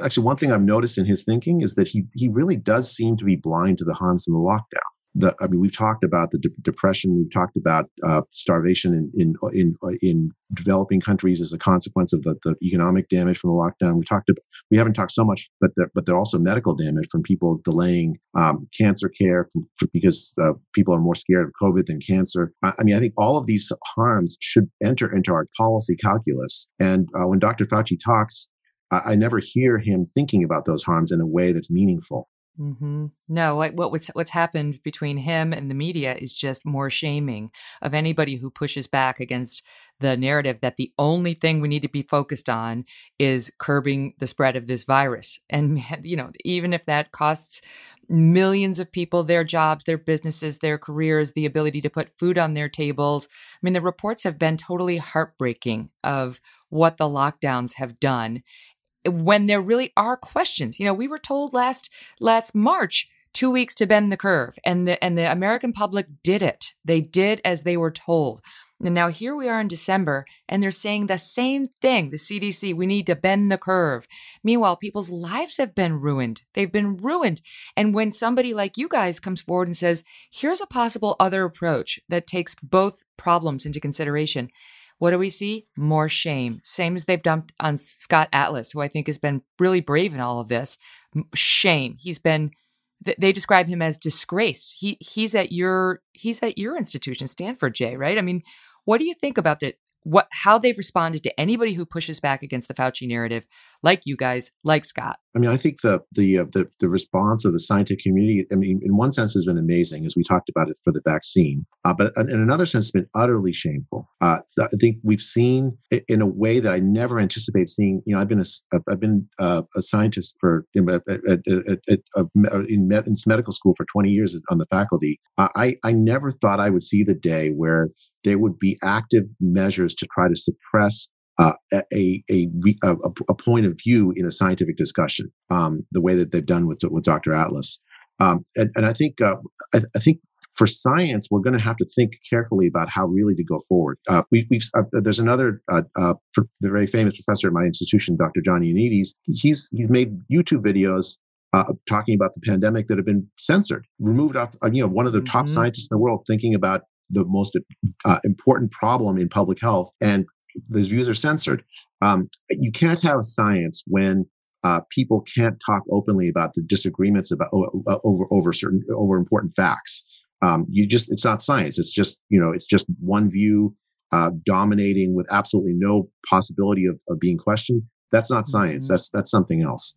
Actually, one thing I've noticed in his thinking is that he he really does seem to be blind to the harms of the lockdown the, I mean, we've talked about the de- depression. We've talked about uh, starvation in, in in in developing countries as a consequence of the, the economic damage from the lockdown. We talked about, we haven't talked so much, but there, but there also medical damage from people delaying um, cancer care from, for, because uh, people are more scared of COVID than cancer. I, I, mean, I think all of these harms should enter into our policy calculus. And uh, when Dr. Fauci talks, I never hear him thinking about those harms in a way that's meaningful. Mm-hmm. No, what, what's what's happened between him and the media is just more shaming of anybody who pushes back against the narrative that the only thing we need to be focused on is curbing the spread of this virus. And you know, even if that costs millions of people their jobs, their businesses, their careers, the ability to put food on their tables. I mean, the reports have been totally heartbreaking of what the lockdowns have done when there really are questions. You know, we were told last last March two weeks to bend the curve, and the and the American public did it. They did as they were told. And now here we are in December, and they're saying the same thing. The CDC, we need to bend the curve. Meanwhile, people's lives have been ruined. They've been ruined. And when somebody like you guys comes forward and says, here's a possible other approach that takes both problems into consideration, what do we see? More shame. Same as they've dumped on Scott Atlas, who I think has been really brave in all of this. Shame. He's been they describe him as disgraced. He he's at your he's at your institution, Stanford, Jay, right? I mean, what do you think about the what how they've responded to anybody who pushes back against the Fauci narrative, like you guys, like Scott. I mean, I think the the uh, the, the response of the scientific community, I mean, in one sense, has been amazing, as we talked about it for the vaccine, uh, but in another sense, has been utterly shameful. Uh, I think we've seen in a way that I never anticipate seeing. You know, I've been a I've been uh, a scientist for in, in medical school for 20 years on the faculty. I I never thought I would see the day where there would be active measures to try to suppress uh, a, a, a, a, point of view in a scientific discussion, um, the way that they've done with, with Dr. Atlas. Um, and, and I think uh, I, I, think for science, we're going to have to think carefully about how really to go forward. Uh, we, have uh, there's another uh, uh, very famous professor at my institution, Dr. John Ioannidis. He's he's made YouTube videos uh, talking about the pandemic that have been censored, removed off. You know, one of the mm-hmm. top scientists in the world thinking about the most uh, important problem in public health, and those views are censored. Um, you can't have science when uh, people can't talk openly about the disagreements about over over certain over important facts. Um, you just it's not science. It's just you know it's just one view uh, dominating with absolutely no possibility of, of being questioned. That's not science. Mm-hmm. That's that's something else.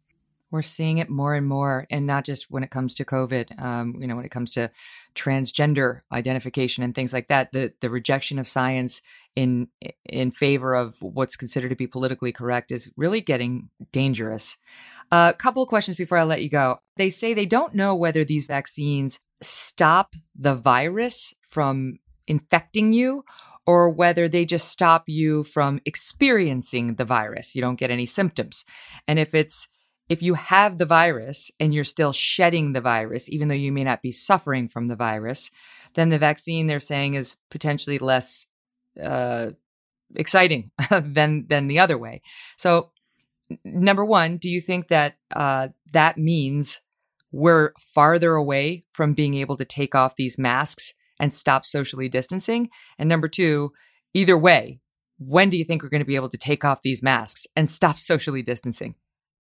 We're seeing it more and more, and not just when it comes to COVID. Um, you know, when it comes to transgender identification and things like that, the the rejection of science in in favor of what's considered to be politically correct is really getting dangerous. A uh, couple of questions before I let you go. They say they don't know whether these vaccines stop the virus from infecting you or whether they just stop you from experiencing the virus. You don't get any symptoms. And if it's if you have the virus and you're still shedding the virus, even though you may not be suffering from the virus, then the vaccine they're saying is potentially less uh, exciting than than the other way. So, number one, do you think that uh, that means we're farther away from being able to take off these masks and stop socially distancing? And number two, either way, when do you think we're going to be able to take off these masks and stop socially distancing?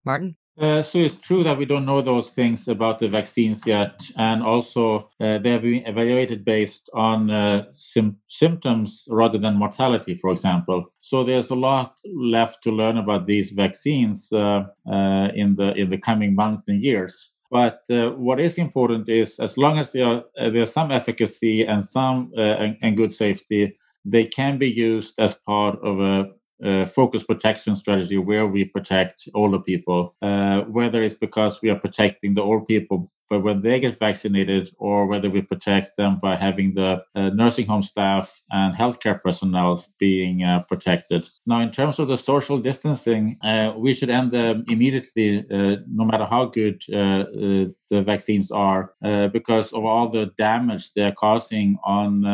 Martin? Uh, so it's true that we don't know those things about the vaccines yet, and also uh, they have been evaluated based on uh, sim- symptoms rather than mortality, for example. So there's a lot left to learn about these vaccines uh, uh, in the in the coming months and years. But uh, what is important is, as long as there are, there's some efficacy and some and, and good safety, they can be used as part of a uh, focus protection strategy where we protect older people, uh, whether it's because we are protecting the old people but when they get vaccinated, or whether we protect them by having the uh, nursing home staff and healthcare personnel being uh, protected. Now, in terms of the social distancing, uh, we should end them immediately, uh, no matter how good uh, uh, the vaccines are, because of all the damage they're causing on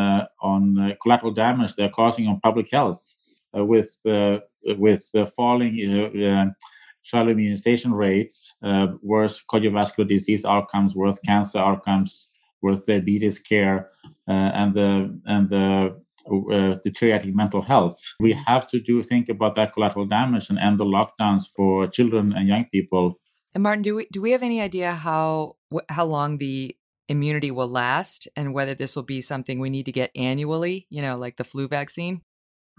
on collateral damage they're causing on public health with with falling child immunization rates, uh, worse cardiovascular disease outcomes, worse cancer outcomes, worse diabetes care, uh, and the and the uh, deteriorating mental health. We have to do think about that collateral damage and end the lockdowns for children and young people. And Martin, do we do we have any idea how how long the immunity will last, and whether this will be something we need to get annually? You know, like the flu vaccine.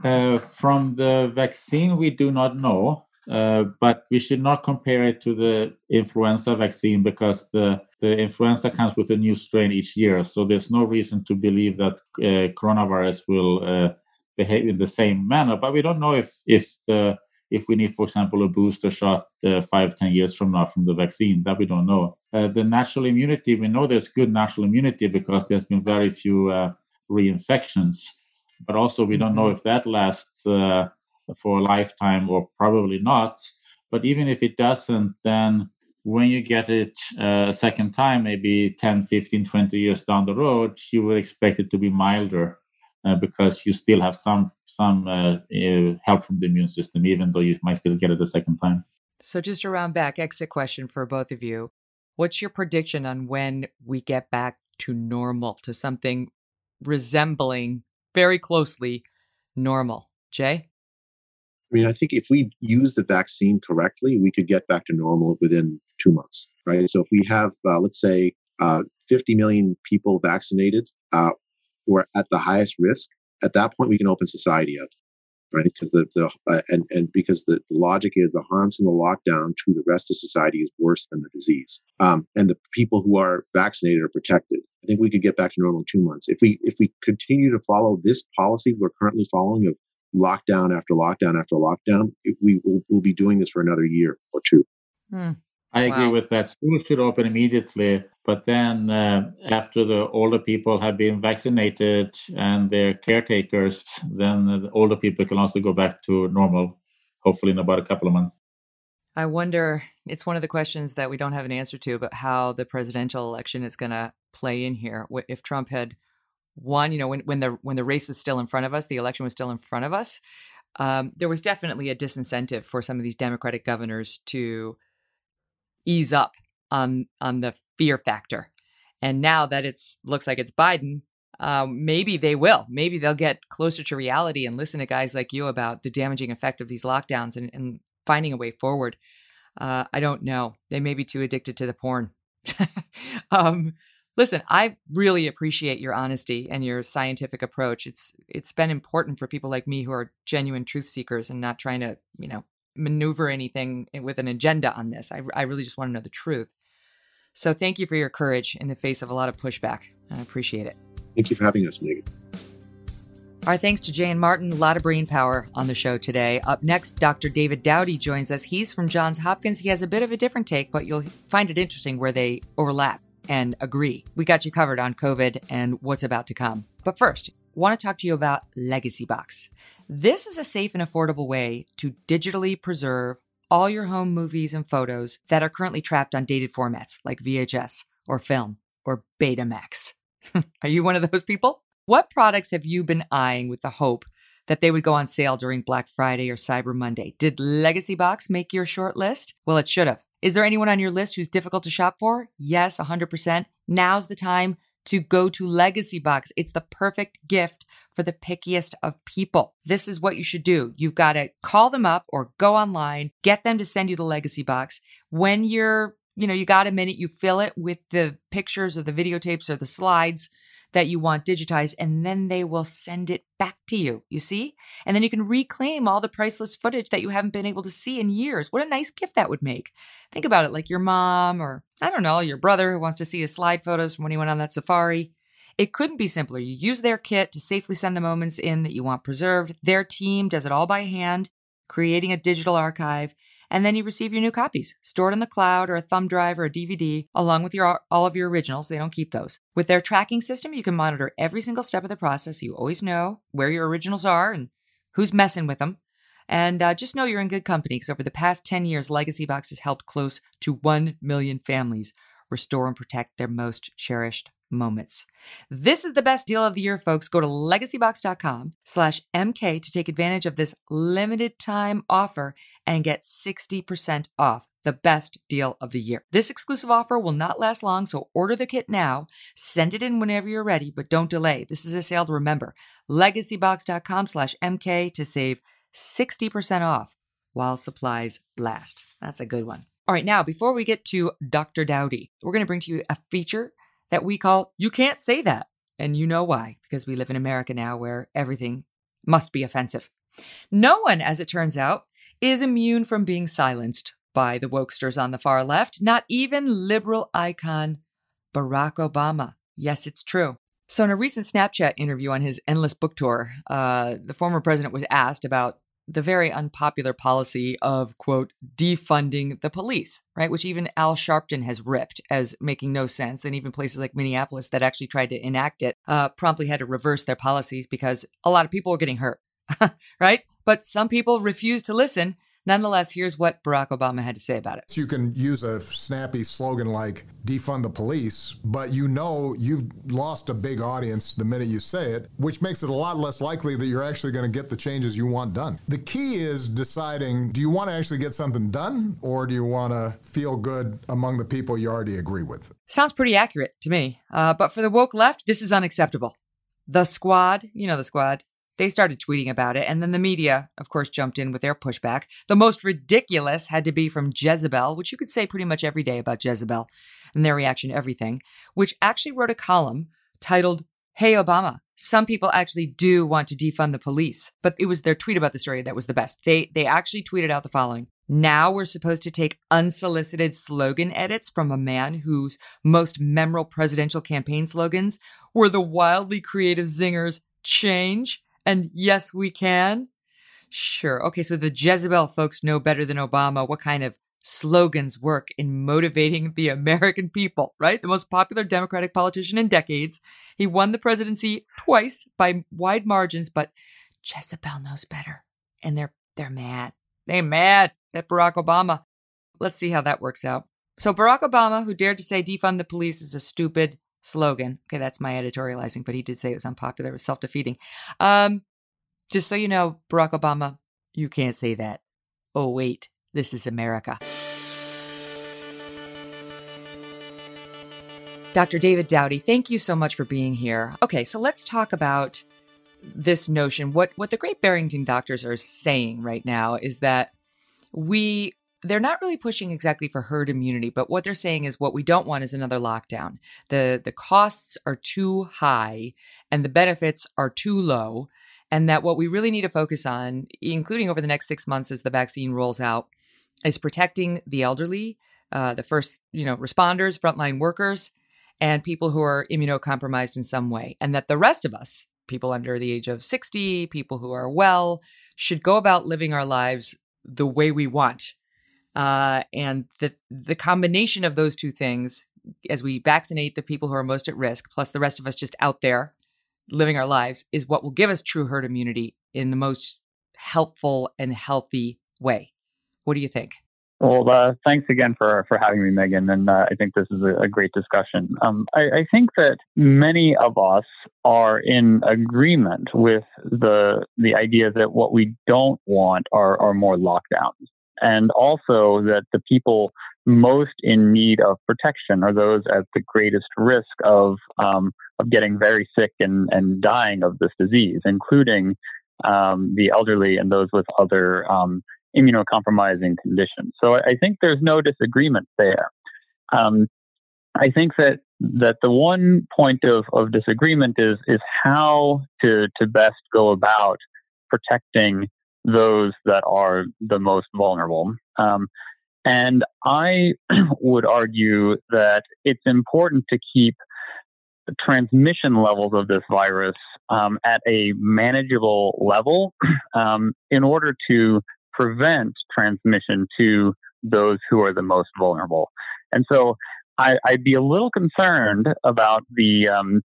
Uh, from the vaccine, we do not know. Uh, but we should not compare it to the influenza vaccine because the, the influenza comes with a new strain each year. So there's no reason to believe that uh, coronavirus will uh, behave in the same manner. But we don't know if if the if we need, for example, a booster shot uh, five, ten years from now from the vaccine. That we don't know. Uh, the natural immunity, we know there's good natural immunity because there's been very few reinfections. But also, we don't know mm-hmm. if that lasts for a lifetime or probably not. But even if it doesn't, then when you get it uh, a second time, maybe 10, 15, 20 years down the road, you would expect it to be milder uh, because you still have some some uh, uh, help from the immune system, even though you might still get it a second time. So, just a round back exit question for both of you. What's your prediction on when we get back to normal, to something resembling very closely normal? Jay? I mean, I think if we use the vaccine correctly, we could get back to normal within two months, right? So if we have, uh, let's say, uh, 50 million people vaccinated uh, who are at the highest risk, at that point we can open society up, right? Because the, the uh, and and because the, the logic is the harms from the lockdown to the rest of society is worse than the disease, um, and the people who are vaccinated are protected. I think we could get back to normal in two months if we if we continue to follow this policy we're currently following of lockdown after lockdown after lockdown, we will we'll be doing this for another year or two. Hmm. I agree with that. Schools should open immediately, but then uh, after the older people have been vaccinated and their caretakers, then the older people can also go back to normal, hopefully in about a couple of months. I wonder, it's one of the questions that we don't have an answer to, but how the presidential election is going to play in here. If Trump had won, you know, when, when the when the race was still in front of us, the election was still in front of us, um, there was definitely a disincentive for some of these Democratic governors to ease up on on the fear factor. And now that it's looks like it's Biden, um, maybe they will. Maybe they'll get closer to reality and listen to guys like you about the damaging effect of these lockdowns and, and finding a way forward. Uh, I don't know. They may be too addicted to the porn. um, listen, I really appreciate your honesty and your scientific approach. It's it's been important for people like me who are genuine truth seekers and not trying to, you know, maneuver anything with an agenda on this. I, I really just want to know the truth. So thank you for your courage in the face of a lot of pushback. I appreciate it. Thank you for having us, Megyn. Our thanks to Jay and Martin. A lot of brain power on the show today. Up next, Dr. David Dowdy joins us. He's from Johns Hopkins. He has a bit of a different take, but you'll find it interesting where they overlap and agree. We got you covered on COVID and what's about to come. But first, want to talk to you about Legacy Box. This is a safe and affordable way to digitally preserve all your home movies and photos that are currently trapped on dated formats like VHS or film or Betamax. are you one of those people? What products have you been eyeing with the hope that they would go on sale during Black Friday or Cyber Monday? Did Legacy Box make your short list? Well, it should have. Is there anyone on your list who's difficult to shop for? Yes, 100%. Now's the time to go to Legacy Box. It's the perfect gift for the pickiest of people. This is what you should do. You've got to call them up or go online, get them to send you the Legacy Box. When you're, you know, you got a minute, you fill it with the pictures or the videotapes or the slides that you want digitized, and then they will send it back to you. You see? And then you can reclaim all the priceless footage that you haven't been able to see in years. What a nice gift that would make. Think about it like your mom, or I don't know, your brother who wants to see his slide photos from when he went on that safari. It couldn't be simpler. You use their kit to safely send the moments in that you want preserved. Their team does it all by hand, creating a digital archive and then you receive your new copies stored in the cloud or a thumb drive or a DVD along with your all of your originals. They don't keep those. With their tracking system you can monitor every single step of the process. You always know where your originals are and who's messing with them. And uh, just know you're in good company because over the past 10 years legacy box has helped close to 1 million families restore and protect their most cherished moments. This is the best deal of the year, folks. Go to legacybox.com slash MK to take advantage of this limited time offer and get 60% off. The best deal of the year. This exclusive offer will not last long, so order the kit now. Send it in whenever you're ready, but don't delay. This is a sale to remember. Legacybox.com slash MK to save 60% off while supplies last. That's a good one. All right, now before we get to Dr. Dowdy, we're going to bring to you a feature that we call You Can't Say That. And you know why, because we live in America now where everything must be offensive. No one, as it turns out, is immune from being silenced by the wokesters on the far left, not even liberal icon Barack Obama. Yes, it's true. So, in a recent Snapchat interview on his endless book tour, uh, the former president was asked about the very unpopular policy of, quote, defunding the police, right? Which even Al Sharpton has ripped as making no sense. And even places like Minneapolis that actually tried to enact it uh, promptly had to reverse their policies because a lot of people were getting hurt, right? But some people refuse to listen. Nonetheless, here's what Barack Obama had to say about it. You can use a snappy slogan like defund the police, but you know you've lost a big audience the minute you say it, which makes it a lot less likely that you're actually going to get the changes you want done. The key is deciding do you want to actually get something done or do you want to feel good among the people you already agree with? Sounds pretty accurate to me. Uh, but for the woke left, this is unacceptable. The squad, you know the squad, they started tweeting about it, and then the media, of course, jumped in with their pushback. The most ridiculous had to be from Jezebel, which you could say pretty much every day about Jezebel and their reaction to everything, which actually wrote a column titled, Hey Obama, some people actually do want to defund the police. But it was their tweet about the story that was the best. They they actually tweeted out the following. Now we're supposed to take unsolicited slogan edits from a man whose most memorable presidential campaign slogans were the wildly creative zingers change and yes, we can. Sure. Okay, so the Jezebel folks know better than Obama what kind of slogans work in motivating the American people, right? The most popular Democratic politician in decades. He won the presidency twice by wide margins, but Jezebel knows better. And they're they're mad. They're mad at Barack Obama. Let's see how that works out. So Barack Obama, who dared to say defund the police is a stupid slogan. Okay, that's my editorializing, but he did say it was unpopular, it was self-defeating. Um, just so you know, Barack Obama, you can't say that. Oh wait, this is America. Dr. David Dowdy, thank you so much for being here. Okay, so let's talk about this notion. What what the Great Barrington doctors are saying right now is that we they're not really pushing exactly for herd immunity, but what they're saying is what we don't want is another lockdown. The the costs are too high and the benefits are too low, and that what we really need to focus on, including over the next six months as the vaccine rolls out, is protecting the elderly, uh, the first you know responders, frontline workers, and people who are immunocompromised in some way, and that the rest of us, people under the age of 60, people who are well, should go about living our lives the way we want. Uh, and the the combination of those two things, as we vaccinate the people who are most at risk, plus the rest of us just out there living our lives, is what will give us true herd immunity in the most helpful and healthy way. What do you think? Well, uh, thanks again for, for having me, Megyn. And uh, I think this is a, a great discussion. Um, I, I, think that many of us are in agreement with the the idea that what we don't want are, are more lockdowns, and also that the people most in need of protection are those at the greatest risk of um, of getting very sick and, and dying of this disease, including um, the elderly and those with other um, immunocompromising conditions. So I think there's no disagreement there. Um, I think that that the one point of, of disagreement is is how to to best go about protecting those that are the most vulnerable. Um, and I would argue that it's important to keep transmission levels of this virus um, at a manageable level um, in order to prevent transmission to those who are the most vulnerable. And so I, would be a little concerned about the um,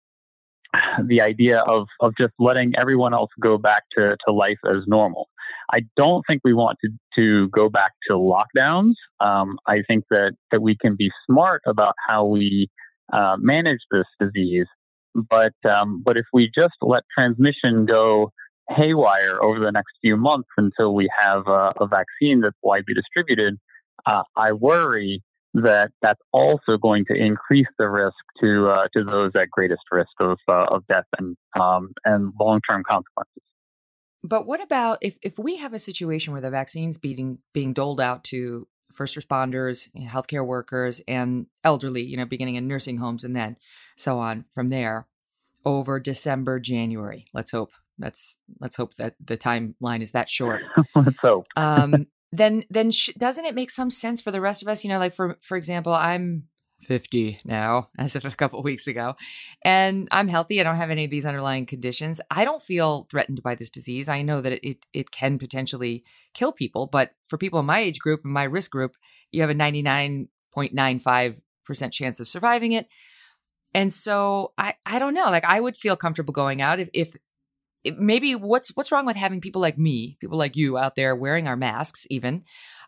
the idea of, of just letting everyone else go back to, to life as normal. I don't think we want to, to go back to lockdowns. Um, I think that, that we can be smart about how we uh, manage this disease. But um, but if we just let transmission go haywire over the next few months until we have a, a vaccine that's widely distributed, uh, I worry that that's also going to increase the risk to uh, to those at greatest risk of uh, of death and um, and long term consequences. But what about if if we have a situation where the vaccine's being being doled out to first responders, you know, healthcare workers, and elderly, you know, beginning in nursing homes and then so on from there over December, January. Let's hope that's let's hope that the timeline is that short. let's hope. um, then then sh- doesn't it make some sense for the rest of us? You know, like for for example, I'm 50 now, as of a couple of weeks ago, and I'm healthy. I don't have any of these underlying conditions. I don't feel threatened by this disease. I know that it it can potentially kill people, but for people in my age group and my risk group, you have a 99.95 percent chance of surviving it. And so I I don't know. Like I would feel comfortable going out if if maybe what's what's wrong with having people like me, people like you out there wearing our masks even,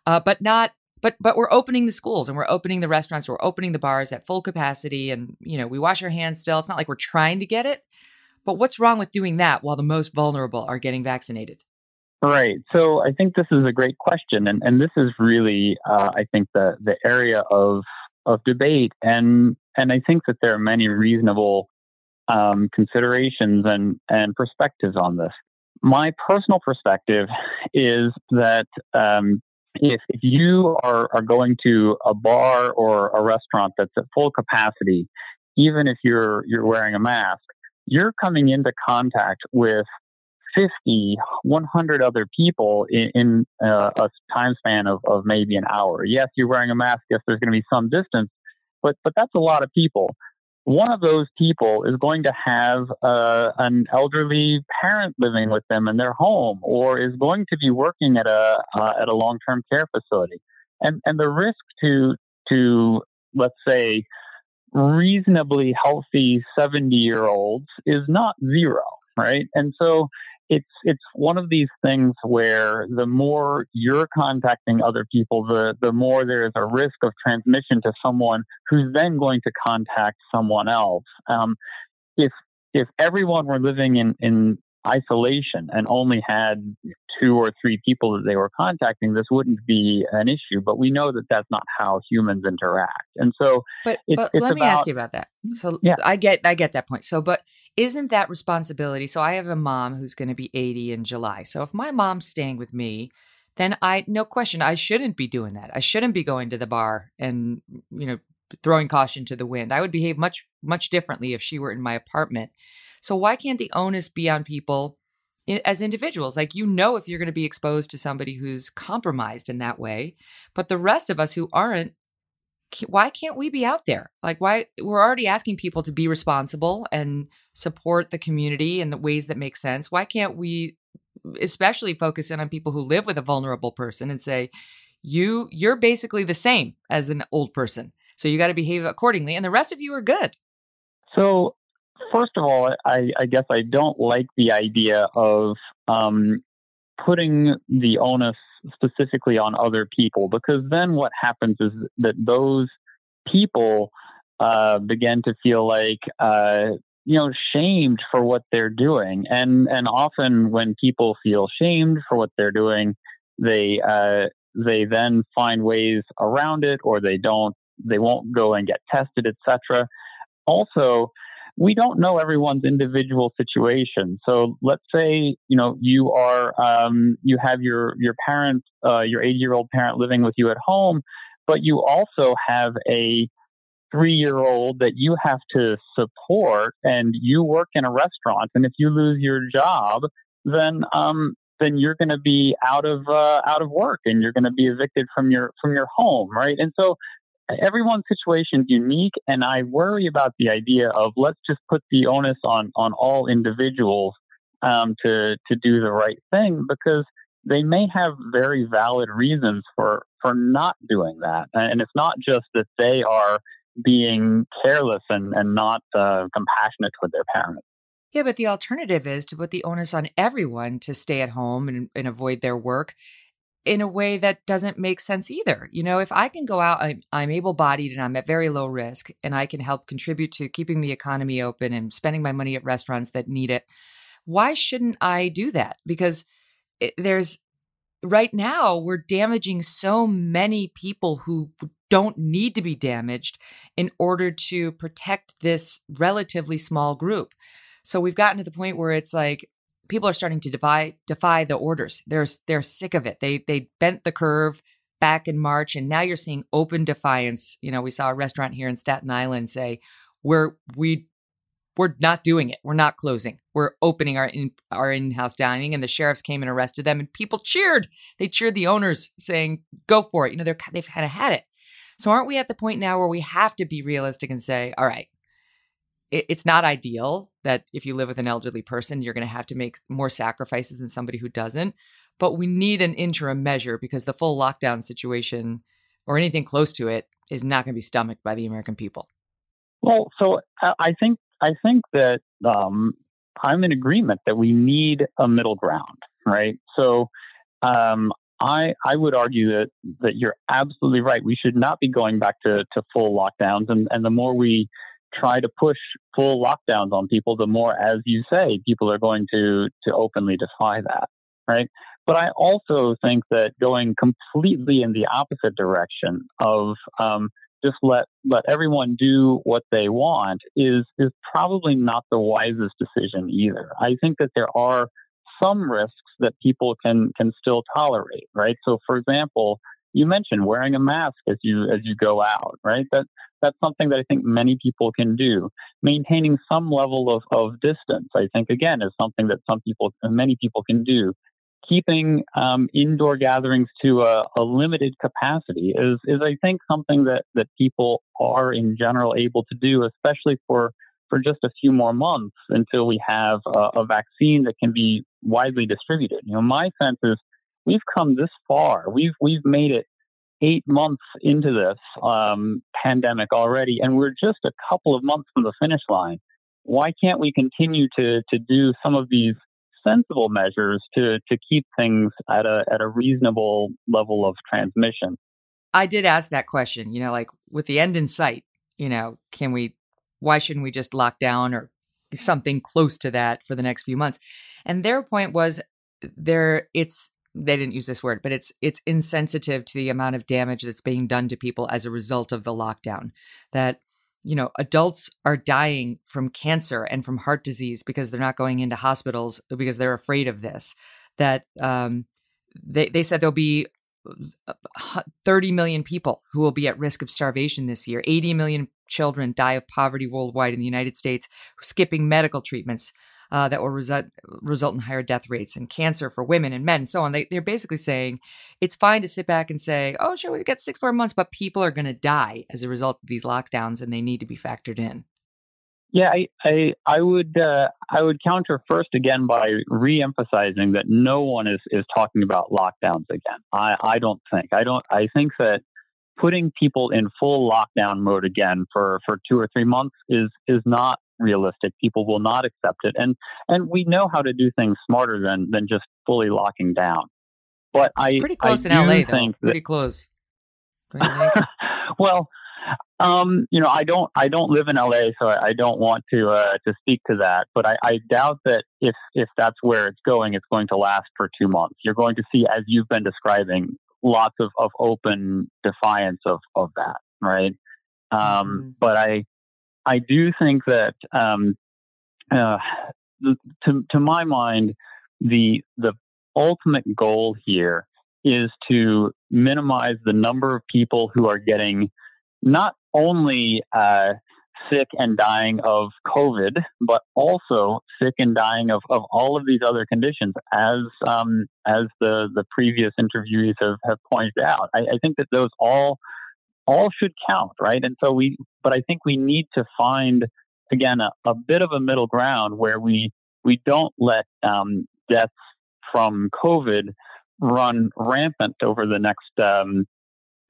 uh, but not but but we're opening the schools and we're opening the restaurants, we're opening the bars at full capacity, and you know we wash our hands still. It's not like we're trying to get it, but what's wrong with doing that while the most vulnerable are getting vaccinated? Right. So I think this is a great question, and and this is really uh, I think the the area of of debate, and and I think that there are many reasonable um, considerations and, and perspectives on this. My personal perspective is that um, if, if you are, are going to a bar or a restaurant that's at full capacity, even if you're, you're wearing a mask, you're coming into contact with 50, 100 other people in, in uh, a time span of, of maybe an hour. Yes, you're wearing a mask. Yes, there's going to be some distance, but, but that's a lot of people one of those people is going to have uh, an elderly parent living with them in their home, or is going to be working at a uh, at a long term care facility. and and the risk to to let's say reasonably healthy 70 year olds is not zero, right? And so it's it's one of these things where the more you're contacting other people, the the more there is a risk of transmission to someone who's then going to contact someone else. Um, if if everyone were living in in isolation and only had two or three people that they were contacting, this wouldn't be an issue. But we know that that's not how humans interact, and so. But, it's, but it's let about, me ask you about that. So yeah. I get I get that point. So, but isn't that responsibility? So I have a mom who's going to be eighty in July. So if my mom's staying with me. Then I, no question, I shouldn't be doing that. I shouldn't be going to the bar and, you know, throwing caution to the wind. I would behave much, much differently if she were in my apartment. So why can't the onus be on people as individuals? Like you know if you're going to be exposed to somebody who's compromised in that way, but the rest of us who aren't why can't we be out there? Like why we're already asking people to be responsible and support the community in the ways that make sense. Why can't we especially focus in on people who live with a vulnerable person and say you you're basically the same as an old person. So you got to behave accordingly and the rest of you are good. So first of all, I, I guess I don't like the idea of um, putting the onus specifically on other people because then what happens is that those people uh, begin to feel like uh, you know shamed for what they're doing, and and often when people feel shamed for what they're doing, they uh, they then find ways around it, or they don't they won't go and get tested, etc. Also, we don't know everyone's individual situation. So let's say you know you are um, you have your your parent, uh, your 80 year old parent living with you at home, but you also have a three year old that you have to support, and you work in a restaurant, and if you lose your job, then um, then you're going to be out of uh, out of work and you're going to be evicted from your from your home, right? And so everyone's situation is unique, and I worry about the idea of let's just put the onus on on all individuals um, to to do the right thing because they may have very valid reasons for for not doing that, and it's not just that they are being careless and and not uh, compassionate toward their parents. Yeah, but the alternative is to put the onus on everyone to stay at home and, and avoid their work in a way that doesn't make sense either. You know, if I can go out, I'm, I'm able bodied and I'm at very low risk, and I can help contribute to keeping the economy open and spending my money at restaurants that need it, why shouldn't I do that? Because it, there's right now, we're damaging so many people who don't need to be damaged in order to protect this relatively small group. So we've gotten to the point where it's like, people are starting to defy defy the orders. They're they're sick of it. They they bent the curve back in March, and now you're seeing open defiance. You know, we saw a restaurant here in Staten Island say, "We're we we're not doing it. We're not closing. We're opening our in, our in-house dining." And the sheriffs came and arrested them, and people cheered. They cheered the owners, saying, "Go for it." You know, they're they've kind of had it. So aren't we at the point now where we have to be realistic and say, "All right, it's not ideal that if you live with an elderly person, you're going to have to make more sacrifices than somebody who doesn't. But we need an interim measure because the full lockdown situation or anything close to it is not going to be stomached by the American people. Well, so I think I think that um, I'm in agreement that we need a middle ground, right? So um, I I would argue that that you're absolutely right. We should not be going back to, to full lockdowns, and and the more we try to push full lockdowns on people, the more, as you say, people are going to to openly defy that, right? But I also think that going completely in the opposite direction of um, just let let everyone do what they want is is probably not the wisest decision either. I think that there are some risks that people can can still tolerate, right? So, for example, you mentioned wearing a mask as you as you go out, right? That that's something that I think many people can do. Maintaining some level of, of distance, I think, again, is something that some people, many people can do. Keeping um, indoor gatherings to a, a, limited capacity is, is, I think, something that, that people are in general able to do, especially for, for just a few more months until we have a, a vaccine that can be widely distributed. You know, my sense is we've come this far. We've we've made it eight months into this um, pandemic already, and we're just a couple of months from the finish line. Why can't we continue to to do some of these sensible measures to to keep things at a at a reasonable level of transmission? I did ask that question. You know, like with the end in sight, you know, can we? Why shouldn't we just lock down or something close to that for the next few months? And their point was there it's they didn't use this word, but it's it's insensitive to the amount of damage that's being done to people as a result of the lockdown. That you know, adults are dying from cancer and from heart disease because they're not going into hospitals because they're afraid of this. That um, they they said there'll be 30 million people who will be at risk of starvation this year. 80 million children die of poverty worldwide in the United States, skipping medical treatments uh, that will result result in higher death rates and cancer for women and men and so on. They, they're basically saying it's fine to sit back and say, oh, sure, we get six more months, but people are going to die as a result of these lockdowns and they need to be factored in. Yeah, I I, I would uh, I would counter first again by re-emphasizing that no one is is talking about lockdowns again. I I don't think I don't I think that putting people in full lockdown mode again for for two or three months is is not realistic. People will not accept it, and and we know how to do things smarter than than just fully locking down. But I pretty close I in LA, though. That, pretty close. well, um, you know, I don't I don't live in LA, so I, I don't want to uh, to speak to that. But I, I doubt that if if that's where it's going, it's going to last for two months. You're going to see, as you've been describing, lots of, of open defiance of, of that, right? Um, mm-hmm. But I I do think that um, uh, to to my mind, the the ultimate goal here is to minimize the number of people who are getting not only uh, sick and dying of COVID, but also sick and dying of, of all of these other conditions, as um, as the, the previous interviewees have, have pointed out. I, I think that those all all should count, right? And so we, but I think we need to find again a, a bit of a middle ground where we we don't let um, deaths from COVID run rampant over the next um,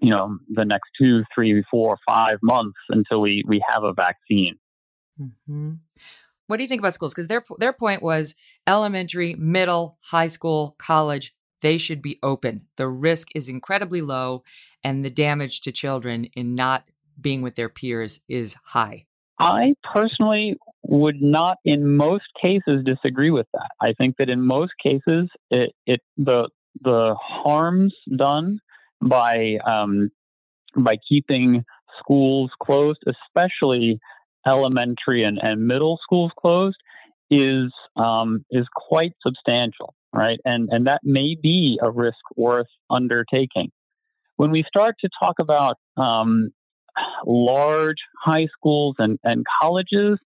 you know the next two, three, four, five months until we we have a vaccine. Mm-hmm. What do you think about schools? Because their their point was elementary, middle, high school, college, they should be open. The risk is incredibly low, and the damage to children in not being with their peers is high. I personally would not, in most cases, disagree with that. I think that in most cases, it, it the the harms done by um, by keeping schools closed, especially elementary and, and middle schools closed, is um, is quite substantial, right? And and that may be a risk worth undertaking. When we start to talk about um, large high schools and, and colleges,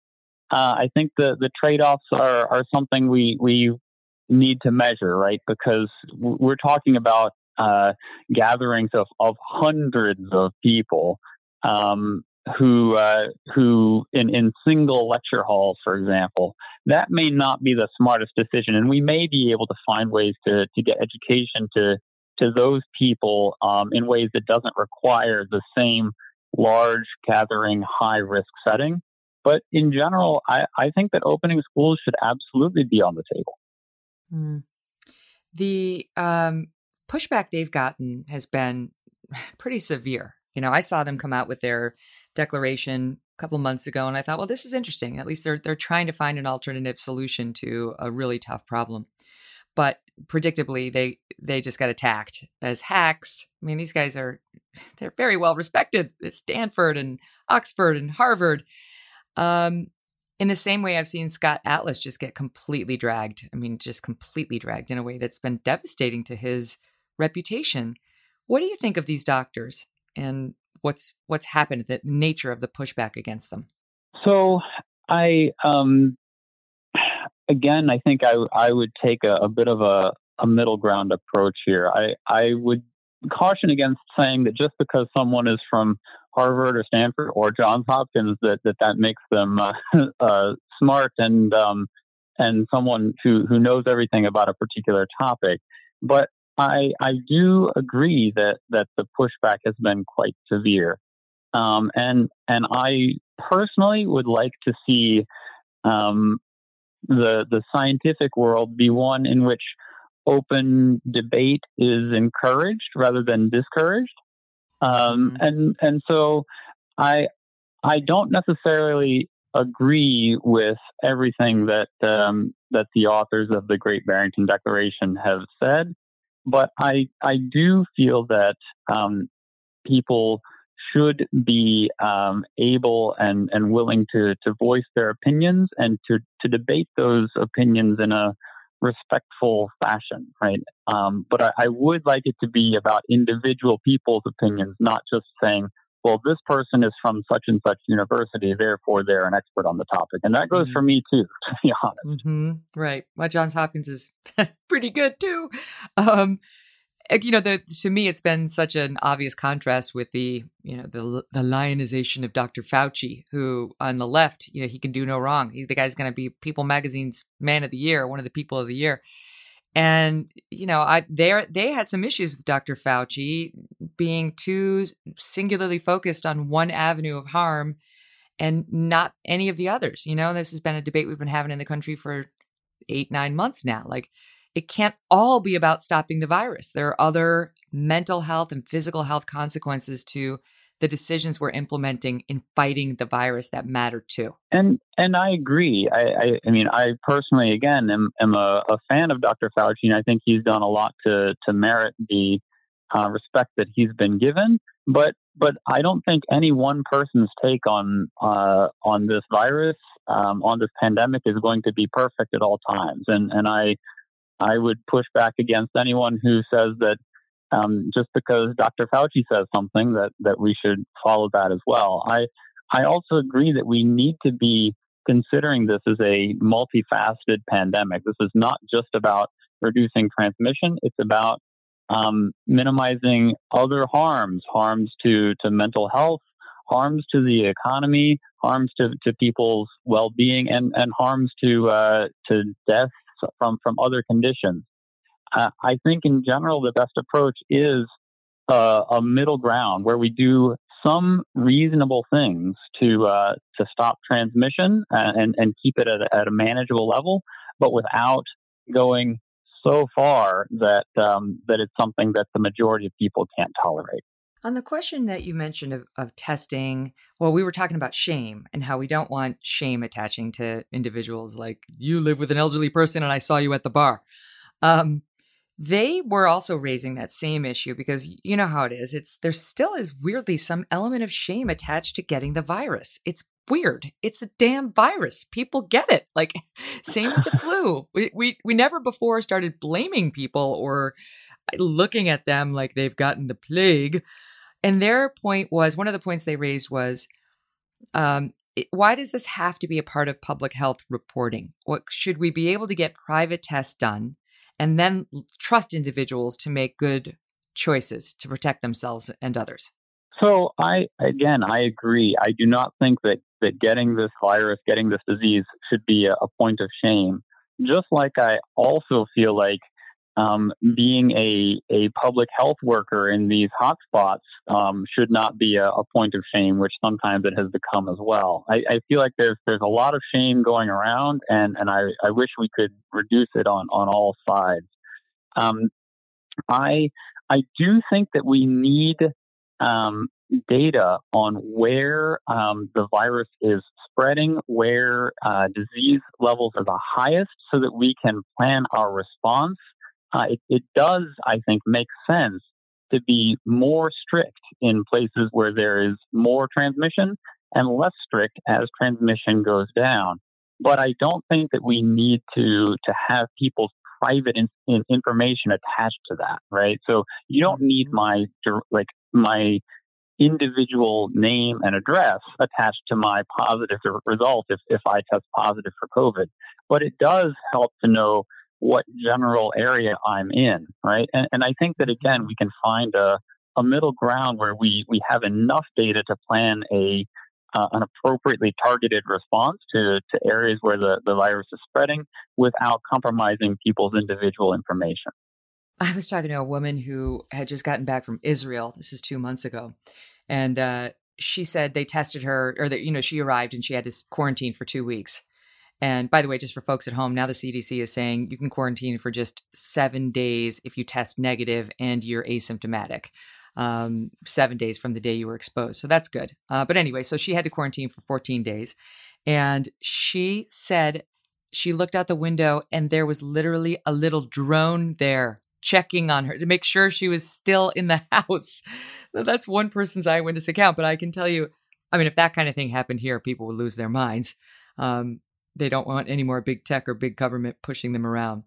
uh, I think the, the trade offs are, are something we, we need to measure, right? Because we're talking about uh, gatherings of, of hundreds of people um, who uh, who in, in single lecture halls, for example, that may not be the smartest decision, and we may be able to find ways to to get education to to those people um, in ways that doesn't require the same large gathering, high risk setting. But in general, I, I think that opening schools should absolutely be on the table. Mm. The um, pushback they've gotten has been pretty severe. You know, I saw them come out with their declaration a couple months ago, and I thought, well, this is interesting. At least they're they're trying to find an alternative solution to a really tough problem. But predictably, they they just got attacked as hacks. I mean, these guys are they're very well respected. Stanford and Oxford and Harvard. Um, in the same way, I've seen Scott Atlas just get completely dragged. I mean, just completely dragged in a way that's been devastating to his reputation. What do you think of these doctors and what's what's happened, the nature of the pushback against them? So I um again I think I I would take a, a bit of a, a middle ground approach here. I, I would caution against saying that just because someone is from Harvard or Stanford or Johns Hopkins that that, that makes them uh, uh, smart and um, and someone who, who knows everything about a particular topic. But I I do agree that that the pushback has been quite severe, um, and and I personally would like to see um, the the scientific world be one in which open debate is encouraged rather than discouraged. Um, mm-hmm. And and so I I don't necessarily agree with everything that um, that the authors of the Great Barrington Declaration have said, but I I do feel that um, people should be um, able and, and willing to, to voice their opinions and to, to debate those opinions in a respectful fashion, right? Um, but I, I, would like it to be about individual people's opinions, not just saying, well, this person is from such and such university, therefore they're an expert on the topic. And that goes mm-hmm. for me too, to be honest. Mm-hmm. Right. Well, Johns Hopkins is pretty good too. Um, uh, you know, the, to me, it's been such an obvious contrast with the, you know, the the lionization of Dr. Fauci, who on the left, you know, he can do no wrong. He's the guy's going to be People Magazine's Man of the Year, one of the people of the year. And you know, I they they had some issues with Dr. Fauci being too singularly focused on one avenue of harm and not any of the others. You know, this has been a debate we've been having in the country for eight nine months now. Like it can't all be about stopping the virus. There are other mental health and physical health consequences to the decisions we're implementing in fighting the virus that matter too. And and I agree. I I, I mean, I personally, again, am, am a, a, fan of Dr. Fauci, and I think he's done a lot to to merit the uh, respect that he's been given. But but I don't think any one person's take on uh, on this virus, um, on this pandemic, is going to be perfect at all times. And and I I would push back against anyone who says that um, just because Dr. Fauci says something that, that we should follow that as well. I I also agree that we need to be considering this as a multifaceted pandemic. This is not just about reducing transmission; it's about um, minimizing other harms, harms to to mental health, harms to the economy, harms to, to people's well-being, and and harms to uh, to death from from other conditions. Uh, I think in general the best approach is uh, a middle ground where we do some reasonable things to uh, to stop transmission and and keep it at a, at a manageable level, but without going so far that um, that it's something that the majority of people can't tolerate. On the question that you mentioned of, of testing, well, we were talking about shame and how we don't want shame attaching to individuals like you live with an elderly person and I saw you at the bar. Um, they were also raising that same issue because you know how it is. It's there still is weirdly some element of shame attached to getting the virus. It's weird. It's a damn virus. People get it. Like same with the flu. We we we never before started blaming people or looking at them like they've gotten the plague. And their point was one of the points they raised was um, why does this have to be a part of public health reporting? What should we be able to get private tests done and then trust individuals to make good choices to protect themselves and others? So I again I agree. I do not think that that getting this virus, getting this disease should be a, a point of shame. Just like I also feel like um, being a, a public health worker in these hotspots um, should not be a, a, point of shame, which sometimes it has become as well. I, I, feel like there's there's a lot of shame going around, and, and I, I wish we could reduce it on, on all sides. Um, I I do think that we need um, data on where um, the virus is spreading, where uh, disease levels are the highest, so that we can plan our response uh, it, it does, I think, make sense to be more strict in places where there is more transmission and less strict as transmission goes down. But I don't think that we need to to have people's private in, in information attached to that, right? So you don't need mm-hmm. my like my individual name and address attached to my positive result if, if I test positive for COVID. But it does help to know what general area I'm in, right? And, and I think that again, we can find a, a middle ground where we, we have enough data to plan a uh, an appropriately targeted response to, to areas where the, the virus is spreading without compromising people's individual information. I was talking to a woman who had just gotten back from Israel. This is two months ago. And uh, she said they tested her, or that, you know, she arrived and she had to quarantine for two weeks. And by the way, just for folks at home, now the CDC is saying you can quarantine for just seven days if you test negative and you're asymptomatic. Um, seven days from the day you were exposed. So that's good. Uh, but anyway, so she had to quarantine for 14 days. And she said she looked out the window and there was literally a little drone there checking on her to make sure she was still in the house. That's one person's eyewitness account, but I can tell you, I mean, if that kind of thing happened here, people would lose their minds. Um, they don't want any more big tech or big government pushing them around.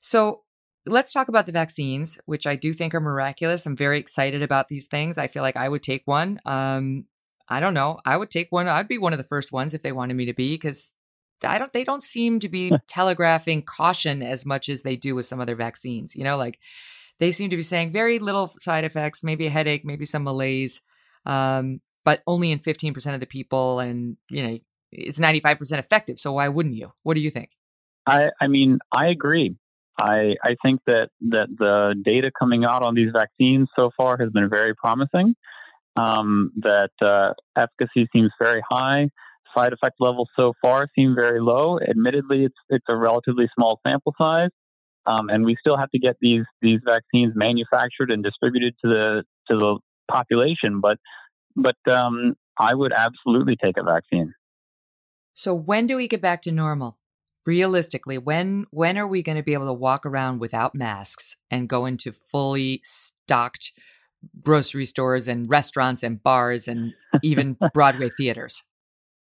So let's talk about the vaccines, which I do think are miraculous. I'm very excited about these things. I feel like I would take one. Um, I don't know. I would take one. I'd be one of the first ones if they wanted me to be because I don't. They don't seem to be telegraphing caution as much as they do with some other vaccines. You know, like they seem to be saying very little side effects, maybe a headache, maybe some malaise, um, but only in 15% of the people, and you know, it's 95% effective. So why wouldn't you? What do you think? I, I mean, I agree. I, I think that, that the data coming out on these vaccines so far has been very promising. Um, that uh, efficacy seems very high. Side effect levels so far seem very low. Admittedly, it's it's a relatively small sample size, um, and we still have to get these these vaccines manufactured and distributed to the to the population. But but um, I would absolutely take a vaccine. So when do we get back to normal? Realistically, when when are we going to be able to walk around without masks and go into fully stocked grocery stores and restaurants and bars and even Broadway theaters?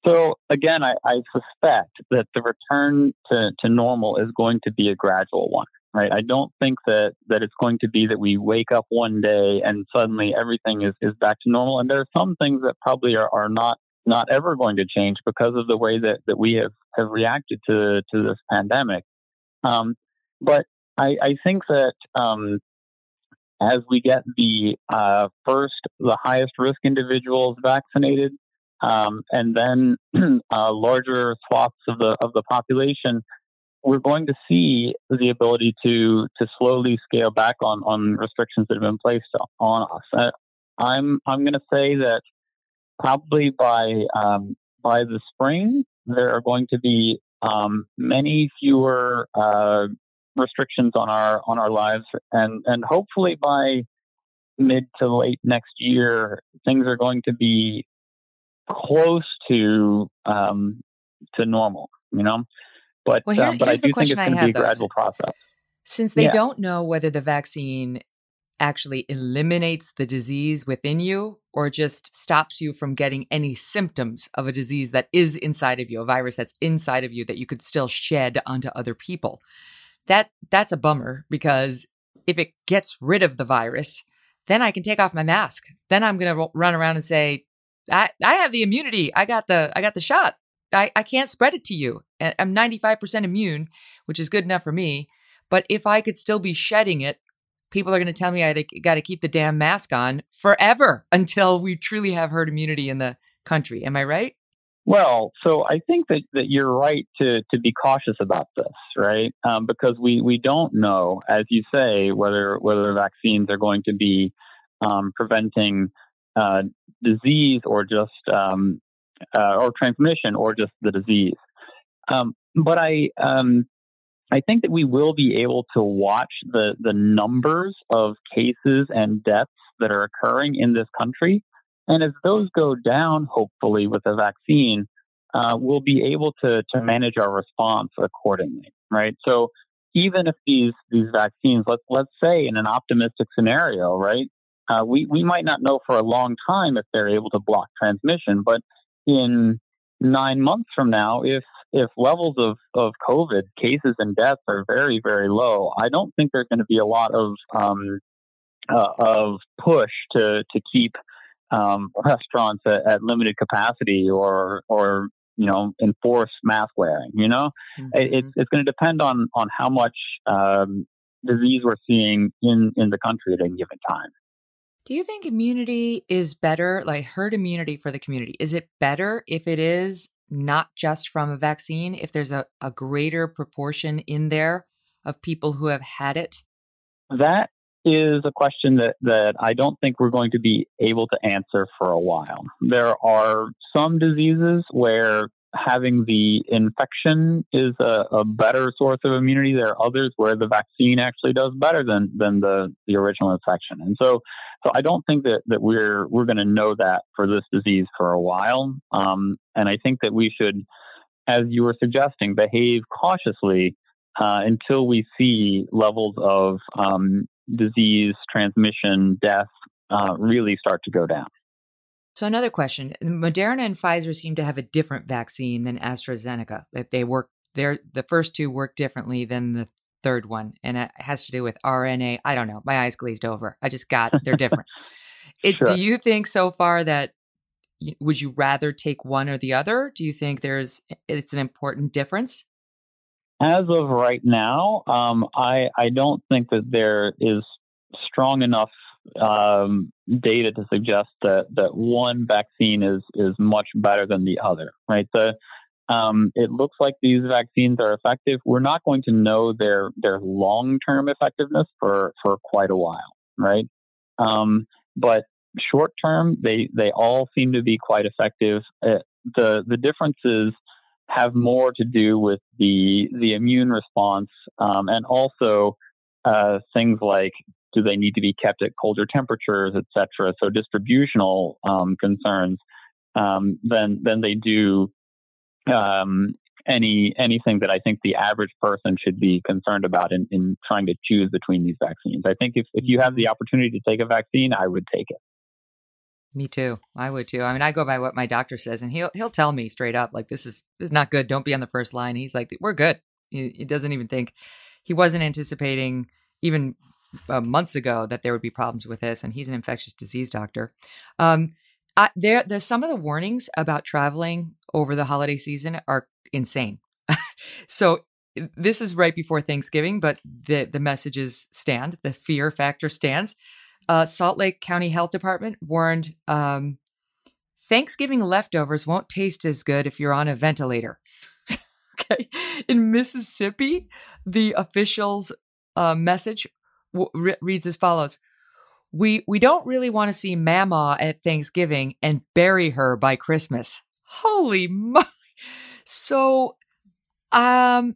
So again, I, I, suspect that the return to, to normal is going to be a gradual one, right? I don't think that, that it's going to be that we wake up one day and suddenly everything is, is back to normal. And there are some things that probably are, are not not ever going to change because of the way that, that we have, have reacted to, to this pandemic. Um, but I, I, think that um, as we get the uh, first, the highest risk individuals vaccinated, um, and then uh, larger swaths of the of the population, we're going to see the ability to to slowly scale back on on restrictions that have been placed on us. Uh, I'm I'm going to say that probably by um, by the spring, there are going to be um, many fewer uh, restrictions on our on our lives, and and hopefully by mid to late next year, things are going to be close to um, to normal. You know, but well, here, um, but I do think it's going to be a gradual process. Since they yeah. don't know whether the vaccine actually eliminates the disease within you or just stops you from getting any symptoms of a disease that is inside of you, a virus that's inside of you that you could still shed onto other people. That that's a bummer because if it gets rid of the virus, then I can take off my mask. Then I'm going to run around and say, I, I have the immunity. I got the I got the shot. I, I can't spread it to you. I'm 95% immune, which is good enough for me. But if I could still be shedding it people are going to tell me I got to keep the damn mask on forever until we truly have herd immunity in the country. Am I right? Well, so I think that, that you're right to, to be cautious about this, right? Um, because we, we don't know, as you say, whether whether vaccines are going to be um, preventing uh, disease or just um, uh, or transmission or just the disease. Um, but I um, I think that we will be able to watch the, the numbers of cases and deaths that are occurring in this country. And as those go down, hopefully with a vaccine, uh, we'll be able to, to manage our response accordingly, right? So even if these, these vaccines, let's, let's say in an optimistic scenario, right, uh, we, we might not know for a long time if they're able to block transmission, but in nine months from now, if if levels of, of COVID cases and deaths are very, very low, I don't think there's going to be a lot of um, uh, of push to to keep um, restaurants at, at, limited capacity or or you know enforce mask wearing. You know, mm-hmm. it, it's it's going to depend on on how much um, disease we're seeing in in the country at any given time. Do you think immunity is better, like herd immunity for the community? Is it better if it is not just from a vaccine, if there's a, a greater proportion in there of people who have had it that is a question that, that I don't think we're going to be able to answer for a while. There are some diseases where having the infection is a, a, better source of immunity. There are others where the vaccine actually does better than, than the, the original infection. And so, so I don't think that, that we're, we're going to know that for this disease for a while. Um, and I think that we should, as you were suggesting, behave cautiously uh, until we see levels of um, disease, transmission, death uh, really start to go down. So another question: Moderna and Pfizer seem to have a different vaccine than AstraZeneca. That they work, they're, the first two work differently than the third one, and it has to do with RNA. I don't know. My eyes glazed over. I just got they're different. it, sure. Do you think so far that would you rather take one or the other? Do you think there's it's an important difference? As of right now, um, I I don't think that there is strong enough um, data to suggest that that one vaccine is is much better than the other. Right. The um, it looks like these vaccines are effective. We're not going to know their their long term effectiveness for for quite a while. Right. Um, but short term, they they all seem to be quite effective. Uh, the the differences have more to do with the the immune response um, and also uh, things like do they need to be kept at colder temperatures, et cetera? So distributional um, concerns um, than than they do um, any anything that I think the average person should be concerned about in, in trying to choose between these vaccines. I think if, if you have the mm-hmm. opportunity to take a vaccine, I would take it. Me too. I would too. I mean, I go by what my doctor says, and he'll he'll tell me straight up, like this is this is not good. Don't be on the first line. He's like, we're good. He, he doesn't even think he wasn't anticipating even uh, months ago that there would be problems with this, and he's an infectious disease doctor. Um, I, there, there's some of the warnings about traveling over the holiday season are insane. so this is right before Thanksgiving, but the the messages stand. The fear factor stands. Uh, Salt Lake County Health Department warned um, Thanksgiving leftovers won't taste as good if you're on a ventilator. okay, in Mississippi, the officials' uh, message reads as follows. We we don't really want to see mama at thanksgiving and bury her by christmas. Holy moly so um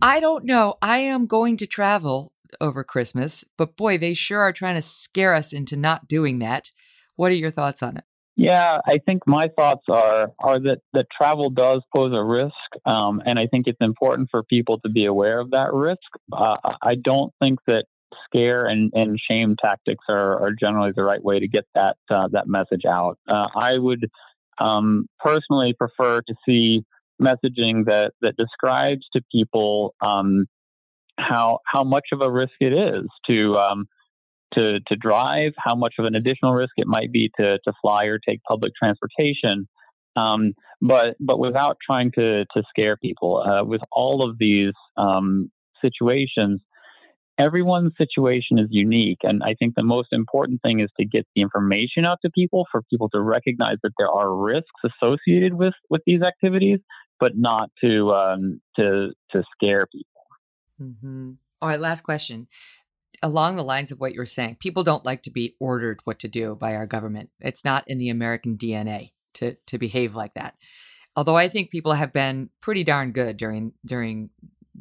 i don't know. I am going to travel over christmas but boy they sure are trying to scare us into not doing that. What are your thoughts on it? Yeah, I think my thoughts are are that that travel does pose a risk, um, and I think it's important for people to be aware of that risk. Uh, I don't think that scare and, and shame tactics are, are generally the right way to get that uh, that message out. Uh, I would um, personally prefer to see messaging that that describes to people um, how how much of a risk it is to um, to to drive, how much of an additional risk it might be to to fly or take public transportation. Um, but but without trying to to scare people, uh, with all of these um, situations, everyone's situation is unique. And I think the most important thing is to get the information out to people for people to recognize that there are risks associated with, with these activities, but not to, um, to, to scare people. Mm-hmm. All right, last question. Along the lines of what you were saying, people don't like to be ordered what to do by our government. It's not in the American DNA to, to behave like that. Although I think people have been pretty darn good during during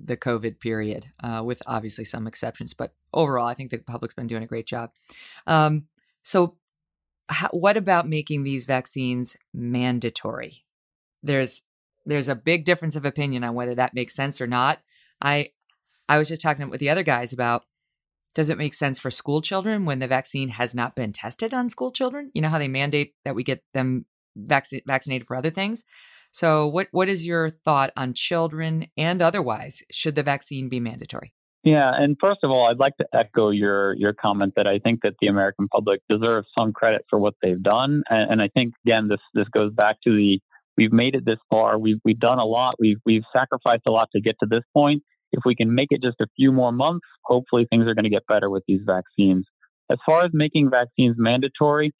the COVID period, uh, with obviously some exceptions. But overall, I think the public's been doing a great job. Um, so, how, what about making these vaccines mandatory? There's there's a big difference of opinion on whether that makes sense or not. I I was just talking with the other guys about does it make sense for school children when the vaccine has not been tested on school children? You know how they mandate that we get them vac- vaccinated for other things. So, what what is your thought on children and otherwise? Should the vaccine be mandatory? Yeah, and first of all, I'd like to echo your your comment that I think that the American public deserves some credit for what they've done, and, and I think again this this goes back to the we've made it this far, we've we've done a lot, we've we've sacrificed a lot to get to this point. If we can make it just a few more months, hopefully things are going to get better with these vaccines. As far as making vaccines mandatory,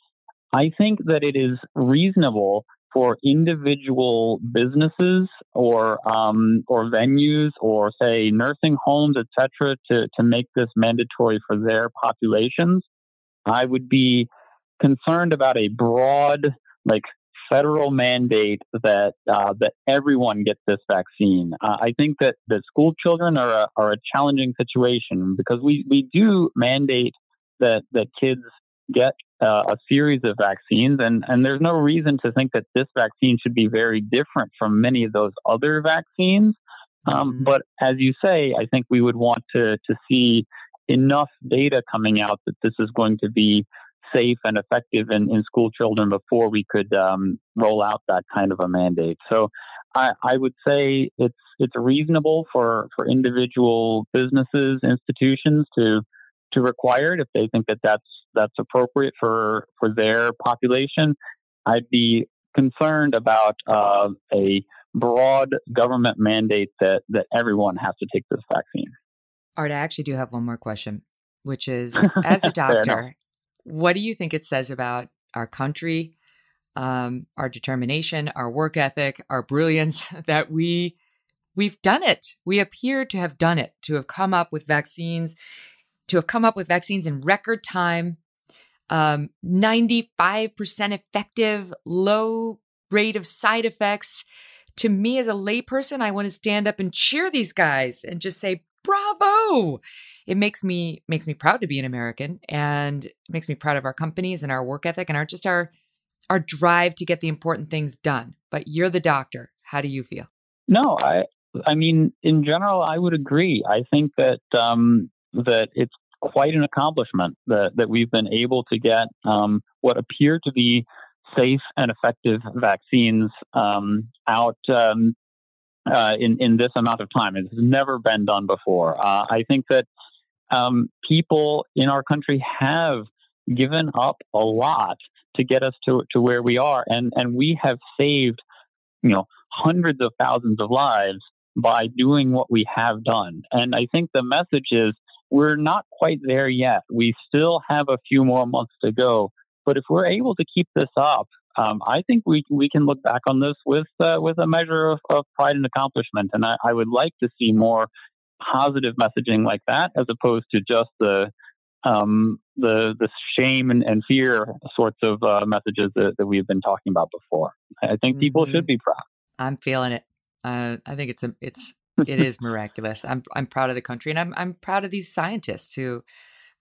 I think that it is reasonable for individual businesses or um, or venues or say nursing homes, etc., to to make this mandatory for their populations, I would be concerned about a broad like federal mandate that uh, that everyone gets this vaccine. Uh, I think that the school children are a, are a challenging situation because we, we do mandate that that kids get uh, a series of vaccines, and and there's no reason to think that this vaccine should be very different from many of those other vaccines. Um, mm-hmm. But as you say, I think we would want to to see enough data coming out that this is going to be safe and effective in, in school children before we could um, roll out that kind of a mandate. So I, I, would say it's it's reasonable for, for individual businesses, institutions to to require it if they think that that's that's appropriate for for their population. I'd be concerned about uh, a broad government mandate that that everyone has to take this vaccine. Art, I actually do have one more question, which is as a doctor, what do you think it says about our country, um, our determination, our work ethic, our brilliance that we we've done it. We appear to have done it, to have come up with vaccines, to have come up with vaccines in record time, um, 95% effective, low rate of side effects. To me, as a layperson, I want to stand up and cheer these guys and just say, bravo it makes me makes me proud to be an American and makes me proud of our companies and our work ethic and our just our our drive to get the important things done. But you're the doctor. How do you feel? No, I I mean in general I would agree. I think that um that it's quite an accomplishment that that we've been able to get um what appear to be safe and effective vaccines um, out um, uh, in in this amount of time. It's never been done before. Uh, I think that um, people in our country have given up a lot to get us to, to where we are. And, and we have saved, you know, hundreds of thousands of lives by doing what we have done. And I think the message is we're not quite there yet. We still have a few more months to go. But if we're able to keep this up, um, I think we we can look back on this with uh, with a measure of, of pride and accomplishment. And I, I, would like to see more positive messaging like that as opposed to just the um, the the shame and, and fear sorts of uh, messages that, that we've been talking about before. I think mm-hmm. people should be proud. I'm feeling it. Uh, I think it's a, it's it is miraculous. I'm I'm proud of the country, and I'm I'm proud of these scientists who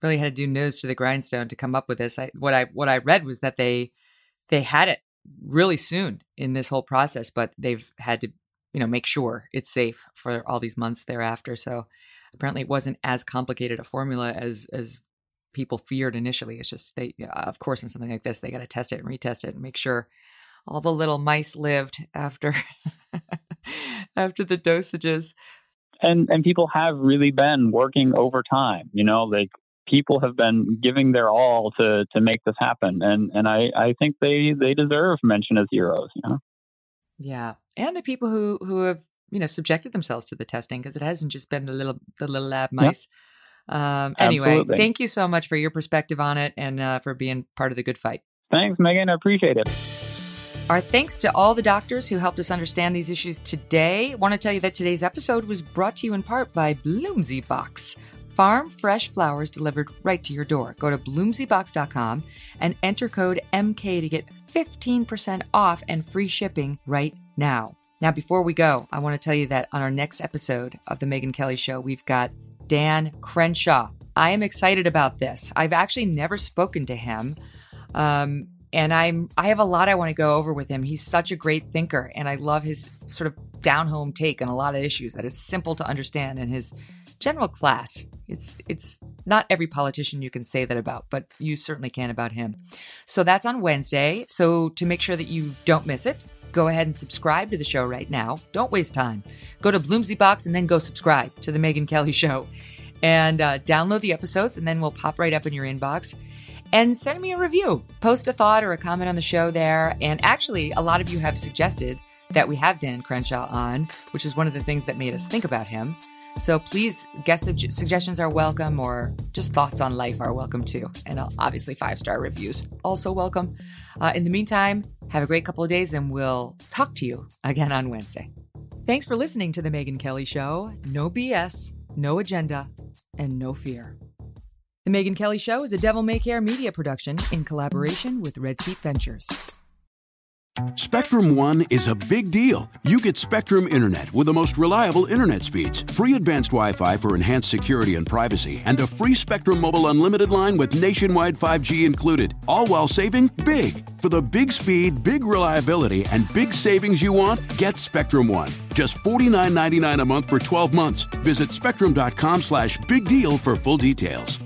really had to do nose to the grindstone to come up with this. I, what I what I read was that they they had it really soon in this whole process, but they've had to you know, make sure it's safe for all these months thereafter. So apparently it wasn't as complicated a formula as as people feared initially. It's just they, of course, in something like this, they got to test it and retest it and make sure all the little mice lived after after the dosages. And and people have really been working overtime. You know, like people have been giving their all to to make this happen, and and I I think they they deserve mention as heroes. You know. Yeah, and the people who who have you know subjected themselves to the testing because it hasn't just been the little the little lab mice. Yep. Um, anyway, Absolutely. thank you so much for your perspective on it and uh, for being part of the good fight. Thanks, Megyn. I appreciate it. Our thanks to all the doctors who helped us understand these issues today. I want to tell you that today's episode was brought to you in part by Bloomsy Box farm fresh flowers delivered right to your door. Go to bloomsybox.com and enter code MK to get 15% off and free shipping right now. Now, before we go, I want to tell you that on our next episode of The Megyn Kelly Show, we've got Dan Crenshaw. I am excited about this. I've actually never spoken to him. Um, and I'm I have a lot I want to go over with him. He's such a great thinker, and I love his sort of down home take on a lot of issues that is simple to understand and his general class. It's it's not every politician you can say that about, but you certainly can about him. So that's on Wednesday. So to make sure that you don't miss it, go ahead and subscribe to the show right now. Don't waste time. Go to Bloomsy Box and then go subscribe to the Megyn Kelly Show, and uh, download the episodes, and then we'll pop right up in your inbox. And send me a review. Post a thought or a comment on the show there. And actually, a lot of you have suggested that we have Dan Crenshaw on, which is one of the things that made us think about him. So please, guest su- suggestions are welcome, or just thoughts on life are welcome too. And obviously, five star reviews also welcome. Uh, in the meantime, Have a great couple of days, and we'll talk to you again on Wednesday. Thanks for listening to The Megyn Kelly Show. No BS, no agenda, and no fear. The Megyn Kelly Show is a Devil May Care media production in collaboration with Red Seat Ventures. Spectrum One is a big deal. You get Spectrum Internet with the most reliable internet speeds, free advanced Wi Fi for enhanced security and privacy, and a free Spectrum Mobile Unlimited line with nationwide 5G included, all while saving big. For the big speed, big reliability, and big savings you want, get Spectrum One. Just $49.99 a month for 12 months. Visit spectrum.com slash big deal for full details.